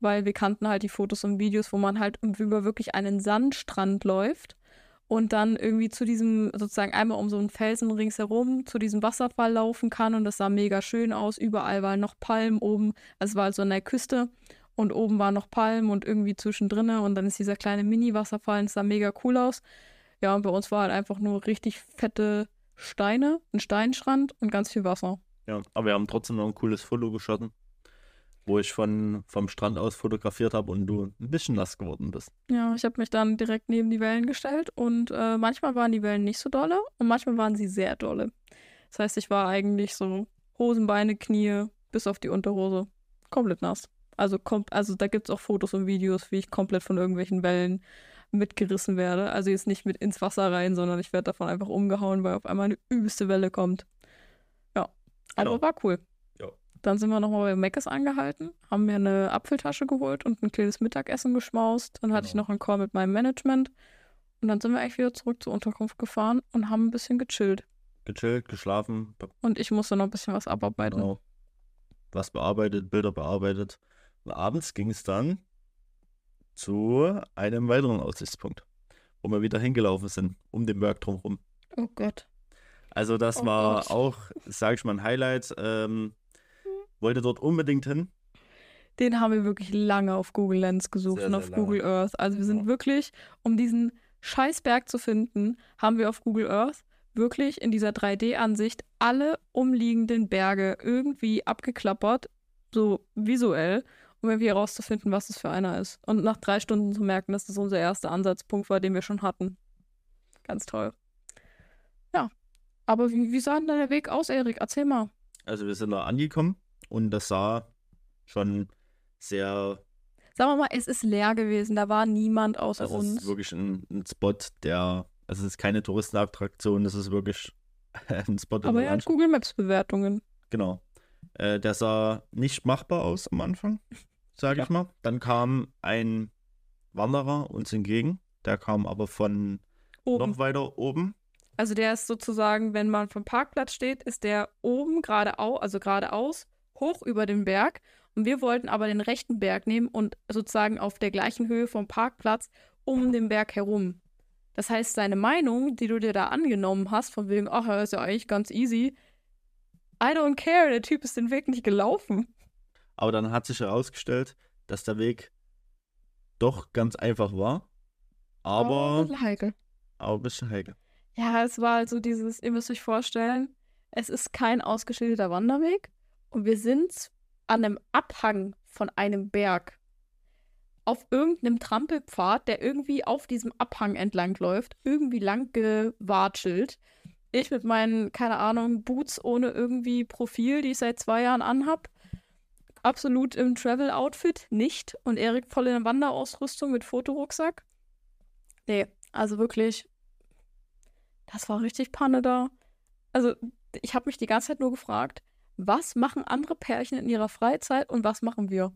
Weil wir kannten halt die Fotos und Videos, wo man halt über wirklich einen Sandstrand läuft. Und dann irgendwie zu diesem, sozusagen einmal um so einen Felsen ringsherum, zu diesem Wasserfall laufen kann. Und das sah mega schön aus. Überall waren noch Palmen oben. Also es war halt so an der Küste. Und oben waren noch Palmen und irgendwie zwischendrin. Und dann ist dieser kleine Mini-Wasserfall. Und es sah mega cool aus. Ja, und bei uns war halt einfach nur richtig fette Steine, ein Steinstrand und ganz viel Wasser. Ja, aber wir haben trotzdem noch ein cooles Foto geschossen, wo ich von, vom Strand aus fotografiert habe und du ein bisschen nass geworden bist. Ja, ich habe mich dann direkt neben die Wellen gestellt und äh, manchmal waren die Wellen nicht so dolle und manchmal waren sie sehr dolle. Das heißt, ich war eigentlich so Hosen, Beine, Knie bis auf die Unterhose komplett nass. Also, kom also da gibt es auch Fotos und Videos, wie ich komplett von irgendwelchen Wellen mitgerissen werde. Also jetzt nicht mit ins Wasser rein, sondern ich werde davon einfach umgehauen, weil auf einmal eine übelste Welle kommt. Ja, aber Genau. war cool. Dann sind wir nochmal bei Meckes angehalten, haben mir eine Apfeltasche geholt und ein kleines Mittagessen geschmaust. Dann hatte ich Genau. noch einen Call mit meinem Management. Und dann sind wir eigentlich wieder zurück zur Unterkunft gefahren und haben ein bisschen gechillt. Gechillt, geschlafen, Und ich musste noch ein bisschen was abarbeiten. genau. was bearbeitet, Bilder bearbeitet. Und abends ging es dann zu einem weiteren Aussichtspunkt, wo wir wieder hingelaufen sind, um den Berg drumherum. Oh Gott. Also das Oh war Gott. auch, sage ich mal, ein Highlight. Ähm, wollte dort unbedingt hin. Den haben wir wirklich lange auf Google Lens gesucht Sehr, und sehr auf lange. Google Earth. Also wir sind Ja. wirklich, um diesen Scheißberg zu finden, haben wir auf Google Earth wirklich in dieser 3D-Ansicht alle umliegenden Berge irgendwie abgeklappert, so visuell, um irgendwie herauszufinden, was das für einer ist. Und nach drei Stunden zu merken, dass das unser erster Ansatzpunkt war, den wir schon hatten. Ganz toll. Ja. Aber wie, wie sah denn da der Weg aus, Erik? Erzähl mal. Also wir sind da angekommen und das sah schon sehr, Sagen wir mal, es ist leer gewesen. Da war niemand außer also es uns. ist wirklich ein, ein Spot, der, also es ist keine Touristenattraktion, das ist wirklich ein Spot. Aber er hat. Google Maps Bewertungen. Genau. Äh, der sah nicht machbar aus am Anfang, sage ich mal. Dann kam ein Wanderer uns entgegen. Der kam aber von Oben. noch weiter oben. Also der ist sozusagen, wenn man vom Parkplatz steht, ist der oben geradeaus, also geradeaus, hoch über den Berg. Und wir wollten aber den rechten Berg nehmen und sozusagen auf der gleichen Höhe vom Parkplatz um den Berg herum. Das heißt, seine Meinung, die du dir da angenommen hast, von wegen, ach, er ist ja eigentlich ganz easy, I don't care, der Typ ist den Weg nicht gelaufen. Aber dann hat sich herausgestellt, dass der Weg doch ganz einfach war. Oh, Aber, ein bisschen heikel. aber ein bisschen heikel. Ja, es war also dieses, ihr müsst euch vorstellen, es ist kein ausgeschilderter Wanderweg und wir sind an einem Abhang von einem Berg auf irgendeinem Trampelpfad, der irgendwie auf diesem Abhang entlang läuft, irgendwie lang gewatschelt. Ich mit meinen, keine Ahnung, Boots ohne irgendwie Profil, die ich seit zwei Jahren anhab. Absolut im Travel-Outfit, nicht. Und Erik voll in der Wanderausrüstung mit Fotorucksack. Nee, also wirklich, das war richtig Panne da. Also, ich habe mich die ganze Zeit nur gefragt, was machen andere Pärchen in ihrer Freizeit und was machen wir?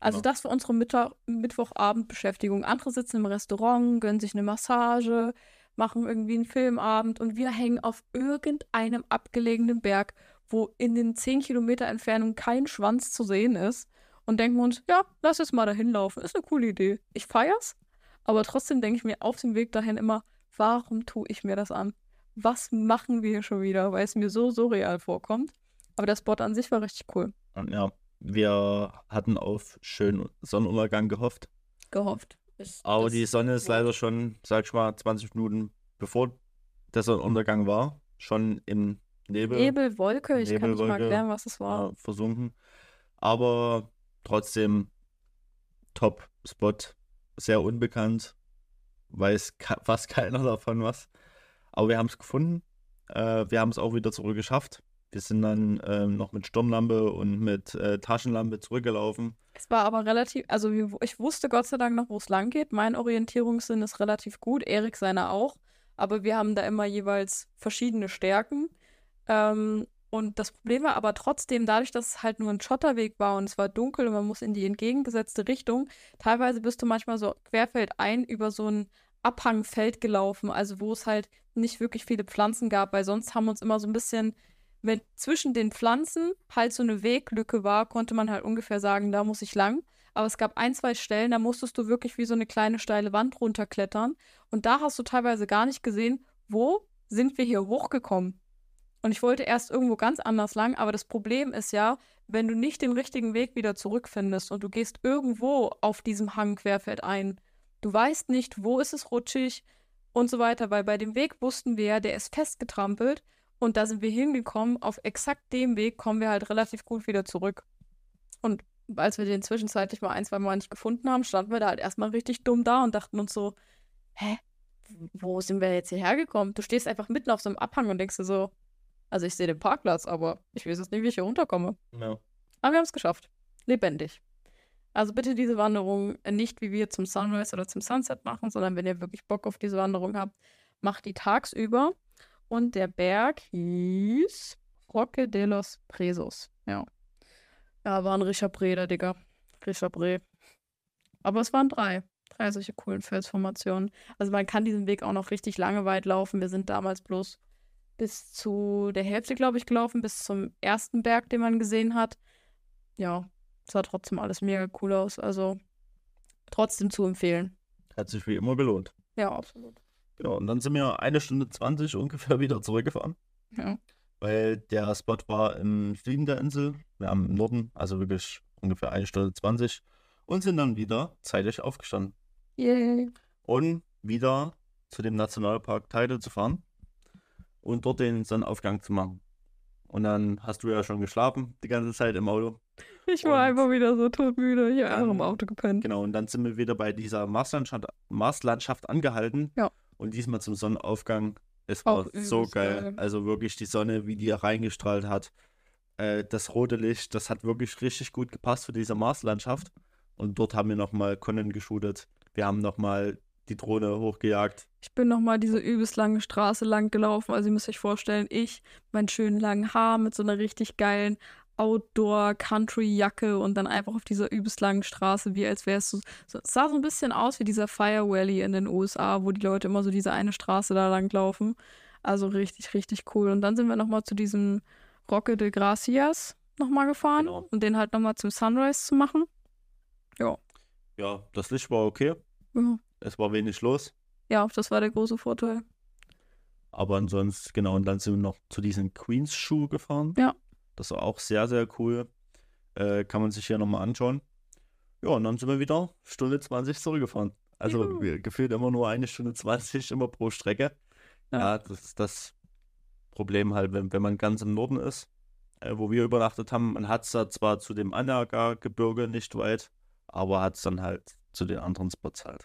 Also, Ja. das war unsere Mittag Mittwochabendbeschäftigung. Andere sitzen im Restaurant, gönnen sich eine Massage, machen irgendwie einen Filmabend und wir hängen auf irgendeinem abgelegenen Berg, wo in den 10 Kilometer Entfernung kein Schwanz zu sehen ist und denken uns, ja, lass jetzt mal dahin laufen. Ist eine coole Idee. Ich feier's, aber trotzdem denke ich mir auf dem Weg dahin immer, warum tue ich mir das an? was machen wir hier schon wieder, weil es mir so surreal vorkommt. Aber der Spot an sich war richtig cool. Ja, wir hatten auf schönen Sonnenuntergang gehofft. Gehofft. Ist Aber die Sonne ist leider schon, sag ich mal, 20 Minuten bevor der Sonnenuntergang war, schon im Nebel Nebel, Wolke, ich kann nicht mal Nebelwolke, erklären, was es war. versunken. Aber trotzdem Top-Spot, sehr unbekannt, weiß fast keiner davon was. Aber wir haben es gefunden. Äh, wir haben es auch wieder zurückgeschafft. Wir sind dann ähm, noch mit Stirnlampe und mit äh, Taschenlampe zurückgelaufen. Es war aber relativ, also ich wusste Gott sei Dank noch, wo es lang geht. Mein Orientierungssinn ist relativ gut, Erik seiner auch. Aber wir haben da immer jeweils verschiedene Stärken. Ähm, und das Problem war aber trotzdem, dadurch, dass es halt nur ein Schotterweg war und es war dunkel und man muss in die entgegengesetzte Richtung, teilweise bist du manchmal so querfeldein über so ein Abhangfeld gelaufen, also wo es halt nicht wirklich viele Pflanzen gab, weil sonst haben wir uns immer so ein bisschen, wenn zwischen den Pflanzen halt so eine Weglücke war, konnte man halt ungefähr sagen, da muss ich lang. Aber es gab ein, zwei Stellen, da musstest du wirklich wie so eine kleine steile Wand runterklettern. Und da hast du teilweise gar nicht gesehen, wo sind wir hier hochgekommen. Und ich wollte erst irgendwo ganz anders lang, aber das Problem ist ja, wenn du nicht den richtigen Weg wieder zurückfindest und du gehst irgendwo auf diesem Hang querfeld ein, du weißt nicht, wo ist es rutschig und so weiter, weil bei dem Weg wussten wir ja, der ist festgetrampelt und da sind wir hingekommen, auf exakt dem Weg kommen wir halt relativ gut wieder zurück. Und als wir den zwischenzeitlich mal ein, zwei Mal nicht gefunden haben, standen wir da halt erstmal richtig dumm da und dachten uns so, hä, wo sind wir jetzt hierher gekommen? Du stehst einfach mitten auf so einem Abhang und denkst dir so, also ich sehe den Parkplatz, aber ich weiß jetzt nicht, wie ich hier runterkomme. Ja. Aber wir haben es geschafft. Lebendig. Also bitte diese Wanderung nicht wie wir zum Sunrise oder zum Sunset machen, sondern wenn ihr wirklich Bock auf diese Wanderung habt, macht die tagsüber. Und der Berg hieß Roque de los Presos. Ja. Ja, war ein richtiger Breder, Digga. Richtiger Bre. Aber es waren drei. Drei solche coolen Felsformationen. Also man kann diesen Weg auch noch richtig lange weit laufen. Wir sind damals bloß bis zu der Hälfte, glaube ich, gelaufen, bis zum ersten Berg, den man gesehen hat. Ja, sah trotzdem alles mega cool aus. Also trotzdem zu empfehlen. Hat sich wie immer gelohnt. Ja, absolut. Genau, und dann sind wir eine Stunde 20 ungefähr wieder zurückgefahren, Ja. weil der Spot war im Süden der Insel. Wir haben im Norden, also wirklich ungefähr eine Stunde 20 und sind dann wieder zeitig aufgestanden. Yay. Und wieder zu dem Nationalpark Teide zu fahren und dort den Sonnenaufgang zu machen. Und dann hast du ja schon geschlafen die ganze Zeit im Auto. Ich war Und einfach wieder so todmüde. Ich habe einfach im Auto gepennt. Genau, und dann sind wir wieder bei dieser Marslandschaft, Marslandschaft angehalten. Ja. Und diesmal zum Sonnenaufgang. Es war Auch so geil. geil. Also wirklich die Sonne, wie die reingestrahlt hat. Äh, das rote Licht, das hat wirklich richtig gut gepasst für diese Marslandschaft. Und dort haben wir nochmal Conan geshootet. Wir haben nochmal die Drohne hochgejagt. Ich bin nochmal diese übelst lange Straße lang gelaufen. Also ihr müsst euch vorstellen, ich, mein schönen langen Haar mit so einer richtig geilen Outdoor-Country-Jacke und dann einfach auf dieser übelst langen Straße, wie als wäre es so, so. Es sah so ein bisschen aus wie dieser Fire Valley in den USA, wo die Leute immer so diese eine Straße da lang laufen. Also richtig, richtig cool. Und dann sind wir nochmal zu diesem Roque de Gracias nochmal gefahren Genau. und den halt nochmal zum Sunrise zu machen. Ja, das Licht war okay. Ja. Es war wenig los. Ja, das war der große Vorteil. Aber ansonsten, genau, und dann sind wir noch zu diesem Queens Schuh gefahren. Ja. Das war auch sehr, sehr cool. Äh, kann man sich hier nochmal anschauen. Ja, und dann sind wir wieder Stunde 20 zurückgefahren. Also Juhu. gefühlt immer nur eine Stunde 20 immer pro Strecke. Ja. Ja, das ist das Problem halt, wenn, wenn man ganz im Norden ist, äh, wo wir übernachtet haben. Man hat es da zwar zu dem Anaga-Gebirge nicht weit, aber hat es dann halt zu den anderen Spots halt.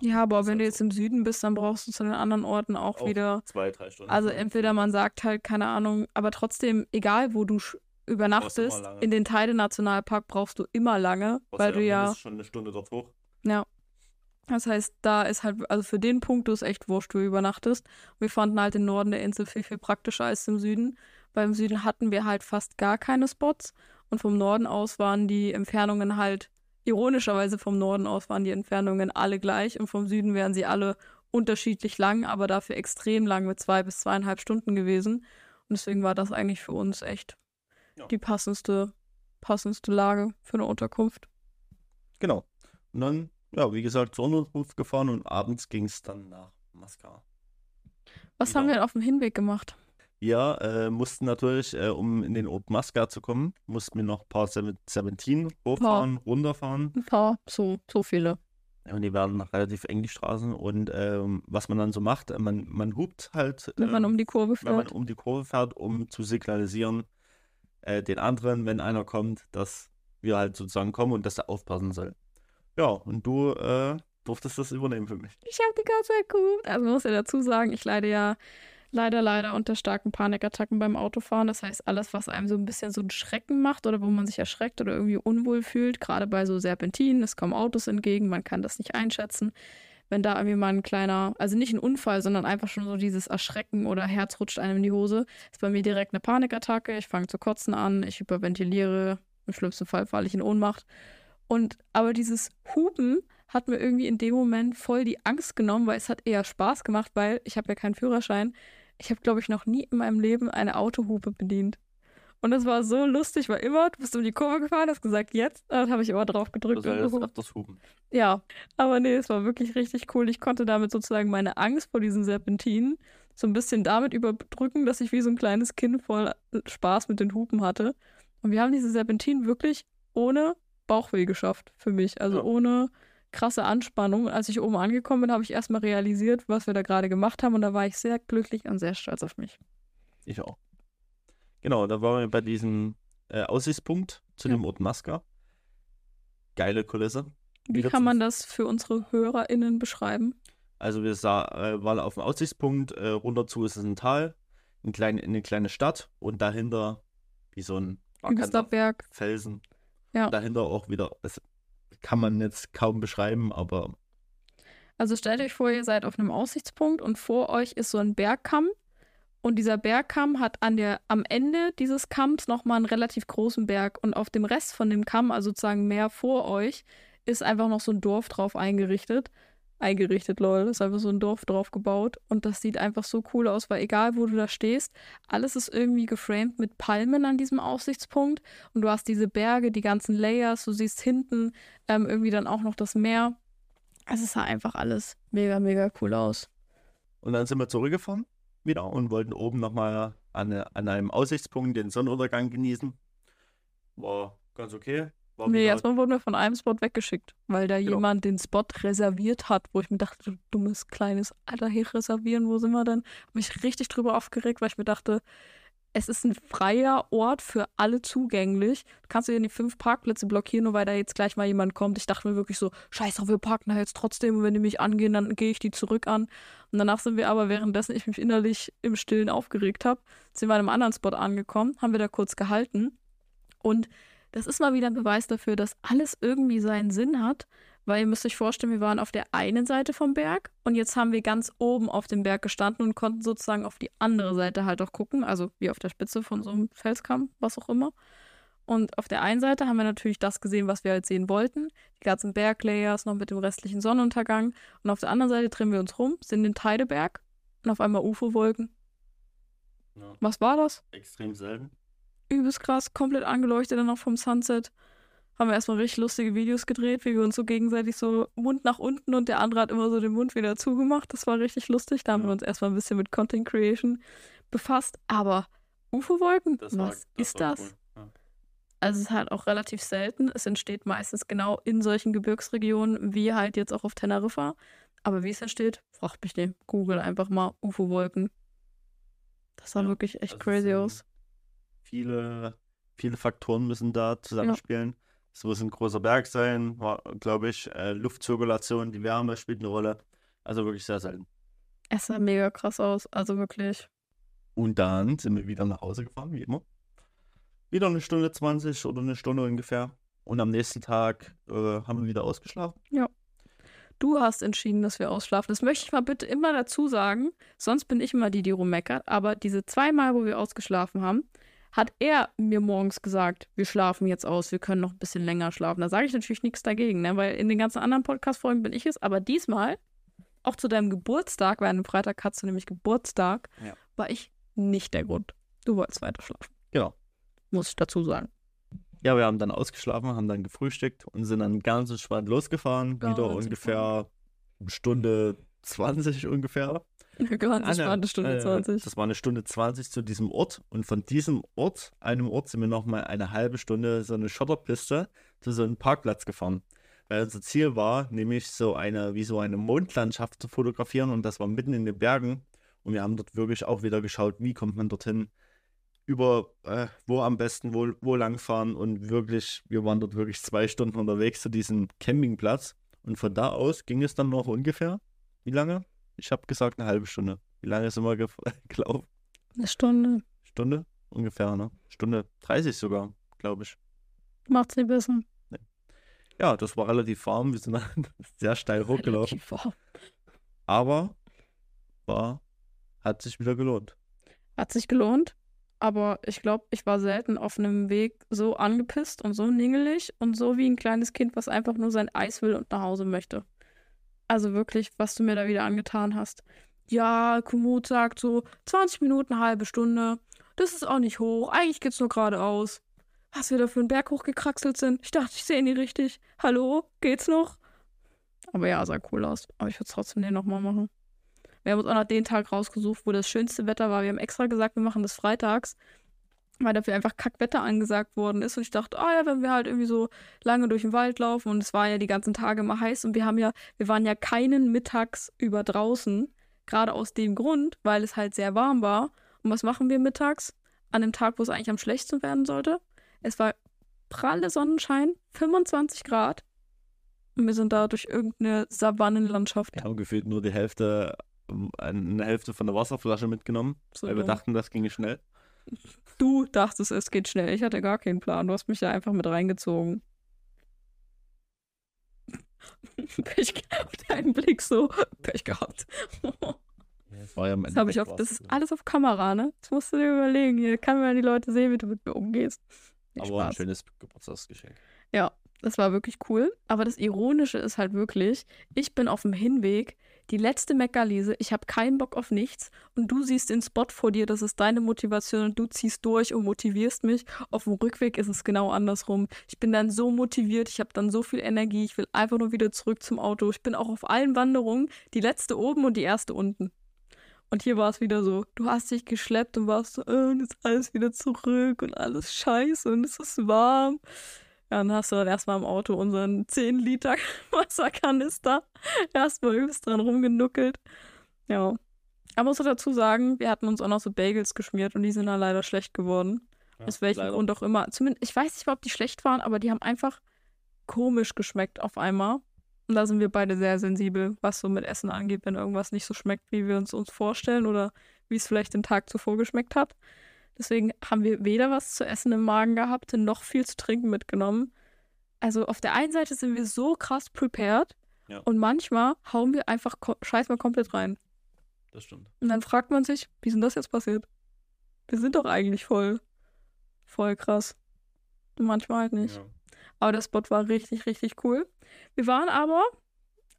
Ja, aber wenn du jetzt im Süden bist, dann brauchst du zu den anderen Orten auch, Auch wieder. Zwei, drei Stunden. Also entweder man sagt halt, keine Ahnung, aber trotzdem, egal wo du übernachtest, in den Teide Nationalpark brauchst du immer lange, Brauchst weil du ja, schon eine Stunde dort hoch. das heißt, da ist halt, also für den Punkt ist echt wurscht, wo du übernachtest. Wir fanden halt den Norden der Insel viel, viel praktischer als im Süden, weil im Süden hatten wir halt fast gar keine Spots und vom Norden aus waren die Entfernungen halt, ironischerweise vom Norden aus waren die Entfernungen alle gleich und vom Süden wären sie alle unterschiedlich lang, aber dafür extrem lang mit zwei bis zweieinhalb Stunden gewesen. Und deswegen war das eigentlich für uns echt Ja. die passendste, passendste Lage für eine Unterkunft. Genau. Und dann, ja, wie gesagt, zur Unterkunft gefahren und abends ging es dann nach Mascar. Was Wieder. haben wir denn auf dem Hinweg gemacht? Wir äh, mussten natürlich, äh, um in den Old Muscat zu kommen, mussten wir noch ein paar 17 hochfahren, runterfahren. Ein paar, so, so viele. Und die werden relativ eng, die Straßen. Und ähm, was man dann so macht, äh, man, man hupt halt, Wenn man ähm, um die Kurve wenn man fährt. um die Kurve fährt, um zu signalisieren, äh, den anderen, wenn einer kommt, dass wir halt sozusagen kommen und dass er aufpassen soll. Ja, und du äh, durftest das übernehmen für mich. Ich habe die ganze Zeit gehupt. Also man muss ja dazu sagen, ich leide ja leider, leider unter starken Panikattacken beim Autofahren. Das heißt, alles, was einem so ein bisschen so einen Schrecken macht oder wo man sich erschreckt oder irgendwie unwohl fühlt, gerade bei so Serpentinen, es kommen Autos entgegen, man kann das nicht einschätzen. Wenn da irgendwie mal ein kleiner, also nicht ein Unfall, sondern einfach schon so dieses Erschrecken oder Herz rutscht einem in die Hose, ist bei mir direkt eine Panikattacke. Ich fange zu kotzen an, ich hyperventiliere, im schlimmsten Fall falle ich in Ohnmacht. Und aber dieses Hupen hat mir irgendwie in dem Moment voll die Angst genommen, weil es hat eher Spaß gemacht, weil ich habe ja keinen Führerschein. Ich habe, glaube ich, noch nie in meinem Leben eine Autohupe bedient. Und das war so lustig, weil immer, du bist um die Kurve gefahren, hast gesagt, jetzt, dann habe ich immer drauf gedrückt. und solltest gehupt. öfters hupen. Ja, aber nee, es war wirklich richtig cool. Ich konnte damit sozusagen meine Angst vor diesen Serpentinen so ein bisschen damit überdrücken, dass ich wie so ein kleines Kind voll Spaß mit den Hupen hatte. Und wir haben diese Serpentinen wirklich ohne Bauchweh geschafft für mich. Also Ja. ohne krasse Anspannung. Als ich oben angekommen bin, habe ich erstmal realisiert, was wir da gerade gemacht haben. Und da war ich sehr glücklich und sehr stolz auf mich. Ich auch. Genau, da waren wir bei diesem äh, Aussichtspunkt zu Ja. dem Ort Masca. Geile Kulisse. Wie Wieder kann man das für unsere HörerInnen beschreiben? Also wir sah, äh, waren auf dem Aussichtspunkt, äh, runter zu ist es ein Tal, ein klein, eine kleine Stadt und dahinter wie so ein Berg. Felsen. Ja. Dahinter auch wieder, das kann man jetzt kaum beschreiben, aber Also stellt euch vor, ihr seid auf einem Aussichtspunkt und vor euch ist so ein Bergkamm. Und dieser Bergkamm hat an der, am Ende dieses Kamms nochmal einen relativ großen Berg. Und auf dem Rest von dem Kamm, also sozusagen mehr vor euch, ist einfach noch so ein Dorf drauf eingerichtet. Eingerichtet, lol. Ist einfach so ein Dorf drauf gebaut. Und das sieht einfach so cool aus, weil egal wo du da stehst, alles ist irgendwie geframed mit Palmen an diesem Aussichtspunkt. Und du hast diese Berge, die ganzen Layers. Du siehst hinten ähm, irgendwie dann auch noch das Meer. Es sah einfach alles mega, mega cool aus. Und dann sind wir zurückgefahren wieder und wollten oben nochmal an, an einem Aussichtspunkt den Sonnenuntergang genießen. War ganz okay. War Nee, erstmal wurden wir von einem Spot weggeschickt, weil da Genau. jemand den Spot reserviert hat, wo ich mir dachte, du dummes kleines Alter, hier reservieren, wo sind wir denn? Hab mich richtig drüber aufgeregt, weil ich mir dachte, es ist ein freier Ort für alle zugänglich. Du kannst dir die fünf Parkplätze blockieren, nur weil da jetzt gleich mal jemand kommt. Ich dachte mir wirklich so, scheiß drauf, wir parken da jetzt trotzdem und wenn die mich angehen, dann gehe ich die zurück an. Und danach sind wir aber, währenddessen ich mich innerlich im Stillen aufgeregt habe, sind wir an einem anderen Spot angekommen, haben wir da kurz gehalten und das ist mal wieder ein Beweis dafür, dass alles irgendwie seinen Sinn hat, weil ihr müsst euch vorstellen, wir waren auf der einen Seite vom Berg und jetzt haben wir ganz oben auf dem Berg gestanden und konnten sozusagen auf die andere Seite halt auch gucken, also wie auf der Spitze von so einem Felskamm, was auch immer. Und auf der einen Seite haben wir natürlich das gesehen, was wir halt sehen wollten, die ganzen Berglayers noch mit dem restlichen Sonnenuntergang. Und auf der anderen Seite drehen wir uns rum, sind den Teideberg und auf einmal UFO-Wolken. Ja, Was war das? extrem selten. Übelst krass, komplett angeleuchtet dann noch vom Sunset. Haben wir erstmal richtig lustige Videos gedreht, wie wir uns so gegenseitig so Mund nach unten und der andere hat immer so den Mund wieder zugemacht. Das war richtig lustig. Da haben wir uns erstmal ein bisschen mit Content Creation befasst. Aber UFO-Wolken, Das war, was ist war das? Cool. Also es ist halt auch relativ selten. Es entsteht meistens genau in solchen Gebirgsregionen, wie halt jetzt auch auf Teneriffa. Aber wie es entsteht, fragt mich nicht. Google einfach mal UFO-Wolken. Das sah Ja, wirklich echt crazy aus. Viele, viele Faktoren müssen da zusammenspielen. Es muss ein großer Berg sein, glaube ich. Äh, Luftzirkulation, die Wärme spielt eine Rolle. Also wirklich sehr selten. Es sah mega krass aus. Also wirklich. Und dann sind wir wieder nach Hause gefahren, wie immer. Wieder eine Stunde 20 oder eine Stunde ungefähr. Und am nächsten Tag äh, haben wir wieder ausgeschlafen. Du hast entschieden, dass wir ausschlafen. Das möchte ich mal bitte immer dazu sagen. Sonst bin ich immer die, die rummeckert. Aber diese zweimal, wo wir ausgeschlafen haben, hat er mir morgens gesagt, wir schlafen jetzt aus, wir können noch ein bisschen länger schlafen. Da sage ich natürlich nichts dagegen, ne? weil in den ganzen anderen Podcast-Folgen bin ich es. Aber diesmal, auch zu deinem Geburtstag, weil an einem Freitag hast du nämlich Geburtstag, Ja. war ich nicht der Grund. Du wolltest weiter schlafen. Genau. Muss ich dazu sagen. Ja, wir haben dann ausgeschlafen, haben dann gefrühstückt und sind dann ganz entspannt losgefahren. Ganz wieder ungefähr eine Stunde 20 ungefähr. Das Ah, war eine Stunde äh, 20. Das war eine Stunde 20 zu diesem Ort. Und von diesem Ort, einem Ort, sind wir nochmal eine halbe Stunde so eine Schotterpiste zu so einem Parkplatz gefahren. Weil unser Ziel war, nämlich so eine, wie so eine Mondlandschaft zu fotografieren. Und das war mitten in den Bergen. Und wir haben dort wirklich auch wieder geschaut, wie kommt man dorthin. Über äh, wo am besten, wo, wo langfahren. Und wirklich, wir waren dort wirklich zwei Stunden unterwegs zu diesem Campingplatz. Und von da aus ging es dann noch ungefähr. Wie lange? Ich habe gesagt eine halbe Stunde. Wie lange wir gef- gelaufen? Eine Stunde. Stunde? Ungefähr, ne? Stunde 30 sogar, glaube ich. Macht's nicht besser. Ja, das war relativ warm. Wir sind dann sehr steil hochgelaufen. Aber war, hat sich wieder gelohnt. Hat sich gelohnt. Aber ich glaube, ich war selten auf einem Weg so angepisst und so ningelig und so wie ein kleines Kind, was einfach nur sein Eis will und nach Hause möchte. Also wirklich, was du mir da wieder angetan hast. Ja, Komoot sagt so 20 Minuten, eine halbe Stunde. Das ist auch nicht hoch. Eigentlich geht's nur geradeaus. Was wir da für einen Berg hochgekraxelt sind. Ich dachte, ich sehe ihn nicht richtig. Hallo, geht's noch? Aber ja, sah cool aus. Aber ich würde trotzdem den nochmal machen. Wir haben uns auch noch den Tag rausgesucht, wo das schönste Wetter war. Wir haben extra gesagt, wir machen das freitags, weil dafür einfach Kackwetter angesagt worden ist. Und ich dachte, ah ja, wenn wir halt irgendwie so lange durch den Wald laufen und es war ja die ganzen Tage immer heiß und wir haben ja, wir waren ja keinen mittags über draußen, gerade aus dem Grund, weil es halt sehr warm war. Und was machen wir mittags? An dem Tag, wo es eigentlich am schlechtesten werden sollte? Es war pralle Sonnenschein, 25 Grad. Und wir sind da durch irgendeine Savannenlandschaft. Wir haben gefühlt nur die Hälfte, ähm, eine Hälfte von der Wasserflasche mitgenommen, So weil wir dachten, das ginge schnell. Du dachtest, es geht schnell. Ich hatte gar keinen Plan. Du hast mich da einfach mit reingezogen. Pech gehabt. Dein Blick so. Pech gehabt. Das ja habe ich auf. Das ist alles auf Kamera, ne? Das musst du dir überlegen. Hier kann man die Leute sehen, wie du mit mir umgehst. Nee, Aber ein Spaß. schönes Geburtstagsgeschenk. Ja, das war wirklich cool. Aber das Ironische ist halt wirklich, ich bin auf dem Hinweg, die letzte Meckerlese, ich habe keinen Bock auf nichts und du siehst den Spot vor dir, das ist deine Motivation und du ziehst durch und motivierst mich. Auf dem Rückweg ist es genau andersrum. Ich bin dann so motiviert, ich habe dann so viel Energie, ich will einfach nur wieder zurück zum Auto. Ich bin auch auf allen Wanderungen, die letzte oben und die erste unten. Und hier war es wieder so, du hast dich geschleppt und warst so, äh, und jetzt alles wieder zurück und alles scheiße und es ist warm. Ja, dann hast du dann erstmal im Auto unseren 10 Liter Wasserkanister erstmal übelst dran rumgenuckelt. Ja. Aber muss auch dazu sagen, wir hatten uns auch noch so Bagels geschmiert und die sind dann leider schlecht geworden. Aus welchem leider. Grund auch immer. Zumindest, ich weiß nicht ob die schlecht waren, aber die haben einfach komisch geschmeckt auf einmal. Und da sind wir beide sehr sensibel, was so mit Essen angeht, wenn irgendwas nicht so schmeckt, wie wir uns uns vorstellen oder wie es vielleicht den Tag zuvor geschmeckt hat. Deswegen haben wir weder was zu essen im Magen gehabt, noch viel zu trinken mitgenommen. Also auf der einen Seite sind wir so krass prepared Ja. und manchmal hauen wir einfach, scheiß mal komplett rein. Das stimmt. Und dann fragt man sich, wie ist denn das jetzt passiert? Wir sind doch eigentlich voll, voll krass. Und manchmal halt nicht. Ja. Aber der Spot war richtig, richtig cool. Wir waren aber,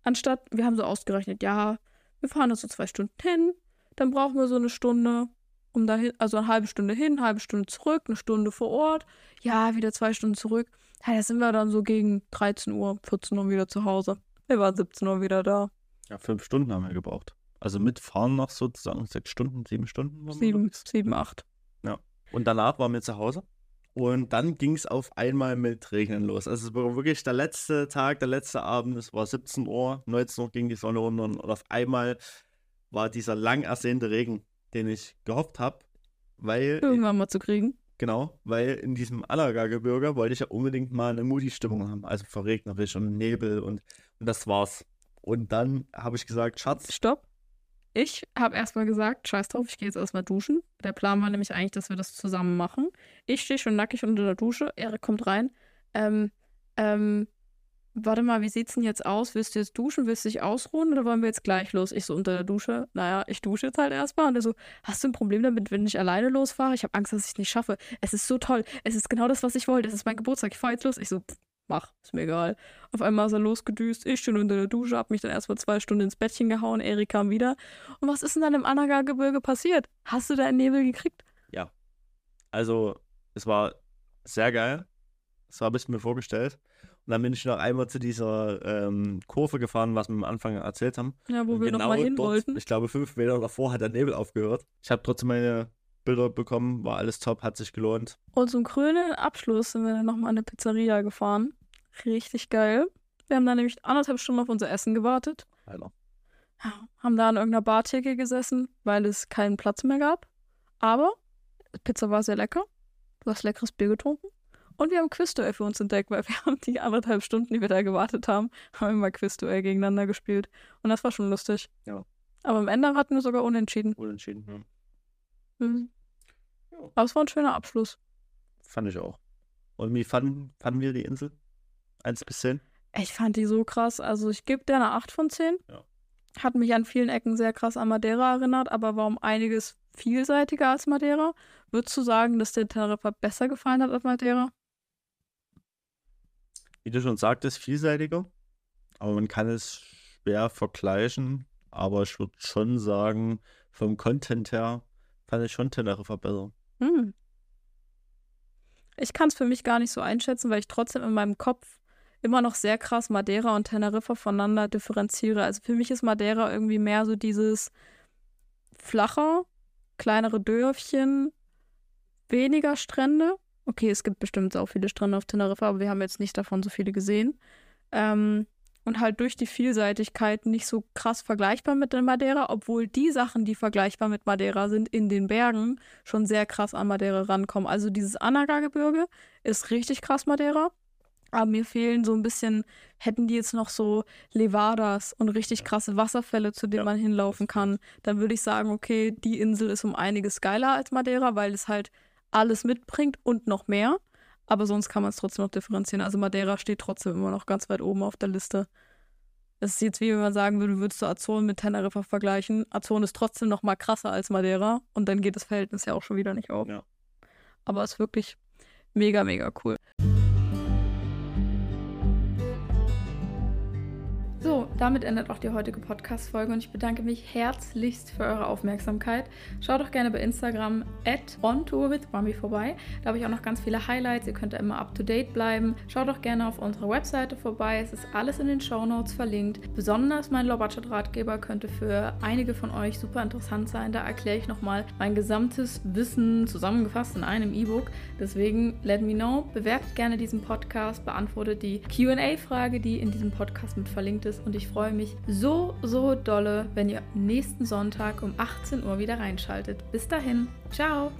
anstatt, wir haben so ausgerechnet, ja, wir fahren jetzt so zwei Stunden hin, dann brauchen wir so eine Stunde, um dahin, also eine halbe Stunde hin, eine halbe Stunde zurück, eine Stunde vor Ort, ja, wieder zwei Stunden zurück. Ja, da sind wir dann so gegen 13 Uhr, 14 Uhr wieder zu Hause. Wir waren 17 Uhr wieder da. ja, fünf Stunden haben wir gebraucht. Also mit Fahren noch sozusagen sechs Stunden, sieben Stunden. waren Sieben, sieben, acht. Und danach waren wir zu Hause. Und dann ging es auf einmal mit Regnen los. Also es war wirklich der letzte Tag, der letzte Abend. Es war 17 Uhr, 19 Uhr ging die Sonne unter und auf einmal war dieser lang ersehnte Regen, den ich gehofft habe, weil, Irgendwann mal zu kriegen. genau, weil in diesem Allaga-Gebirge wollte ich ja unbedingt mal eine Moody-Stimmung haben. Also verregnerisch und Nebel und, und das war's. Und dann habe ich gesagt, Schatz, Stopp. Ich habe erstmal gesagt, scheiß drauf, ich gehe jetzt erstmal duschen. Der Plan war nämlich eigentlich, dass wir das zusammen machen. Ich stehe schon nackig unter der Dusche, Erik kommt rein. Ähm, ähm, warte mal, wie sieht's denn jetzt aus? Willst du jetzt duschen? Willst du dich ausruhen oder wollen wir jetzt gleich los? Ich so unter der Dusche. Naja, ich dusche jetzt halt erstmal. Und er so, hast du ein Problem damit, wenn ich alleine losfahre? Ich habe Angst, dass ich es nicht schaffe. Es ist so toll. Es ist genau das, was ich wollte. Es ist mein Geburtstag. Ich fahre jetzt los. Ich so, pff, mach, ist mir egal. Auf einmal ist er losgedüst. Ich schon unter der Dusche, hab mich dann erstmal zwei Stunden ins Bettchen gehauen. Erik kam wieder. Und was ist denn dann im Anaga-Gebirge passiert? Hast du da einen Nebel gekriegt? Also, es war sehr geil. So habe ich es mir vorgestellt. Dann bin ich noch einmal zu dieser ähm, Kurve gefahren, was wir am Anfang erzählt haben. Ja, wo Und wir genau nochmal hin dort, wollten. Ich glaube, fünf Meter davor hat der Nebel aufgehört. Ich habe trotzdem meine Bilder bekommen, war alles top, hat sich gelohnt. Und zum krönenden Abschluss sind wir dann nochmal an eine Pizzeria gefahren. Richtig geil. Wir haben da nämlich anderthalb Stunden auf unser Essen gewartet. Alter. Haben da an irgendeiner Bartheke gesessen, weil es keinen Platz mehr gab. Aber Pizza war sehr lecker. Du hast leckeres Bier getrunken. Und wir haben Quizduell für uns entdeckt, weil wir haben die anderthalb Stunden, die wir da gewartet haben, haben wir mal Quizduell gegeneinander gespielt. Und das war schon lustig. Ja. Aber am Ende hatten wir sogar unentschieden. Unentschieden. Ja. Mhm. Ja. Aber es war ein schöner Abschluss. Fand ich auch. Und wie fanden, fanden wir die Insel? 1 bis 10? Ich fand die so krass. Also ich gebe der eine 8 von 10. Ja. Hat mich an vielen Ecken sehr krass an Madeira erinnert, aber war um einiges vielseitiger als Madeira. Würdest du sagen, dass dir Teneriffa besser gefallen hat als Madeira? Wie du schon sagtest, vielseitiger. Aber man kann es schwer vergleichen. Aber ich würde schon sagen, vom Content her fand ich schon Teneriffa besser. Hm. Ich kann es für mich gar nicht so einschätzen, weil ich trotzdem in meinem Kopf immer noch sehr krass Madeira und Teneriffa voneinander differenziere. Also für mich ist Madeira irgendwie mehr so dieses flacher, kleinere Dörfchen, weniger Strände. Okay, es gibt bestimmt auch viele Strände auf Teneriffa, aber wir haben jetzt nicht davon so viele gesehen. Ähm, und halt durch die Vielseitigkeit nicht so krass vergleichbar mit der Madeira, obwohl die Sachen, die vergleichbar mit Madeira sind, in den Bergen schon sehr krass an Madeira rankommen. Also dieses Anaga-Gebirge ist richtig krass Madeira. Aber mir fehlen so ein bisschen, hätten die jetzt noch so Levadas und richtig krasse Wasserfälle, zu denen Ja, man hinlaufen kann, dann würde ich sagen, okay, die Insel ist um einiges geiler als Madeira, weil es halt alles mitbringt und noch mehr. Aber sonst kann man es trotzdem noch differenzieren. Also Madeira steht trotzdem immer noch ganz weit oben auf der Liste. Es ist jetzt wie wenn man sagen würde, würdest du Azoren mit Teneriffa vergleichen. Azoren ist trotzdem noch mal krasser als Madeira und dann geht das Verhältnis ja auch schon wieder nicht auf. Ja. Aber es ist wirklich mega, mega cool. Damit endet auch die heutige Podcast-Folge und ich bedanke mich herzlichst für eure Aufmerksamkeit. Schaut doch gerne bei Instagram at ontourwithbambi vorbei. Da habe ich auch noch ganz viele Highlights. Ihr könnt da immer up to date bleiben. Schaut doch gerne auf unserer Webseite vorbei. Es ist alles in den Show Notes verlinkt. Besonders mein Low-Budget-Ratgeber könnte für einige von euch super interessant sein. Da erkläre ich nochmal mein gesamtes Wissen zusammengefasst in einem E-Book. Deswegen let me know. Bewerbt gerne diesen Podcast, beantwortet die QA-Frage, die in diesem Podcast mit verlinkt ist. Und ich freue mich so, so dolle, wenn ihr nächsten Sonntag um 18 Uhr wieder reinschaltet. Bis dahin, ciao!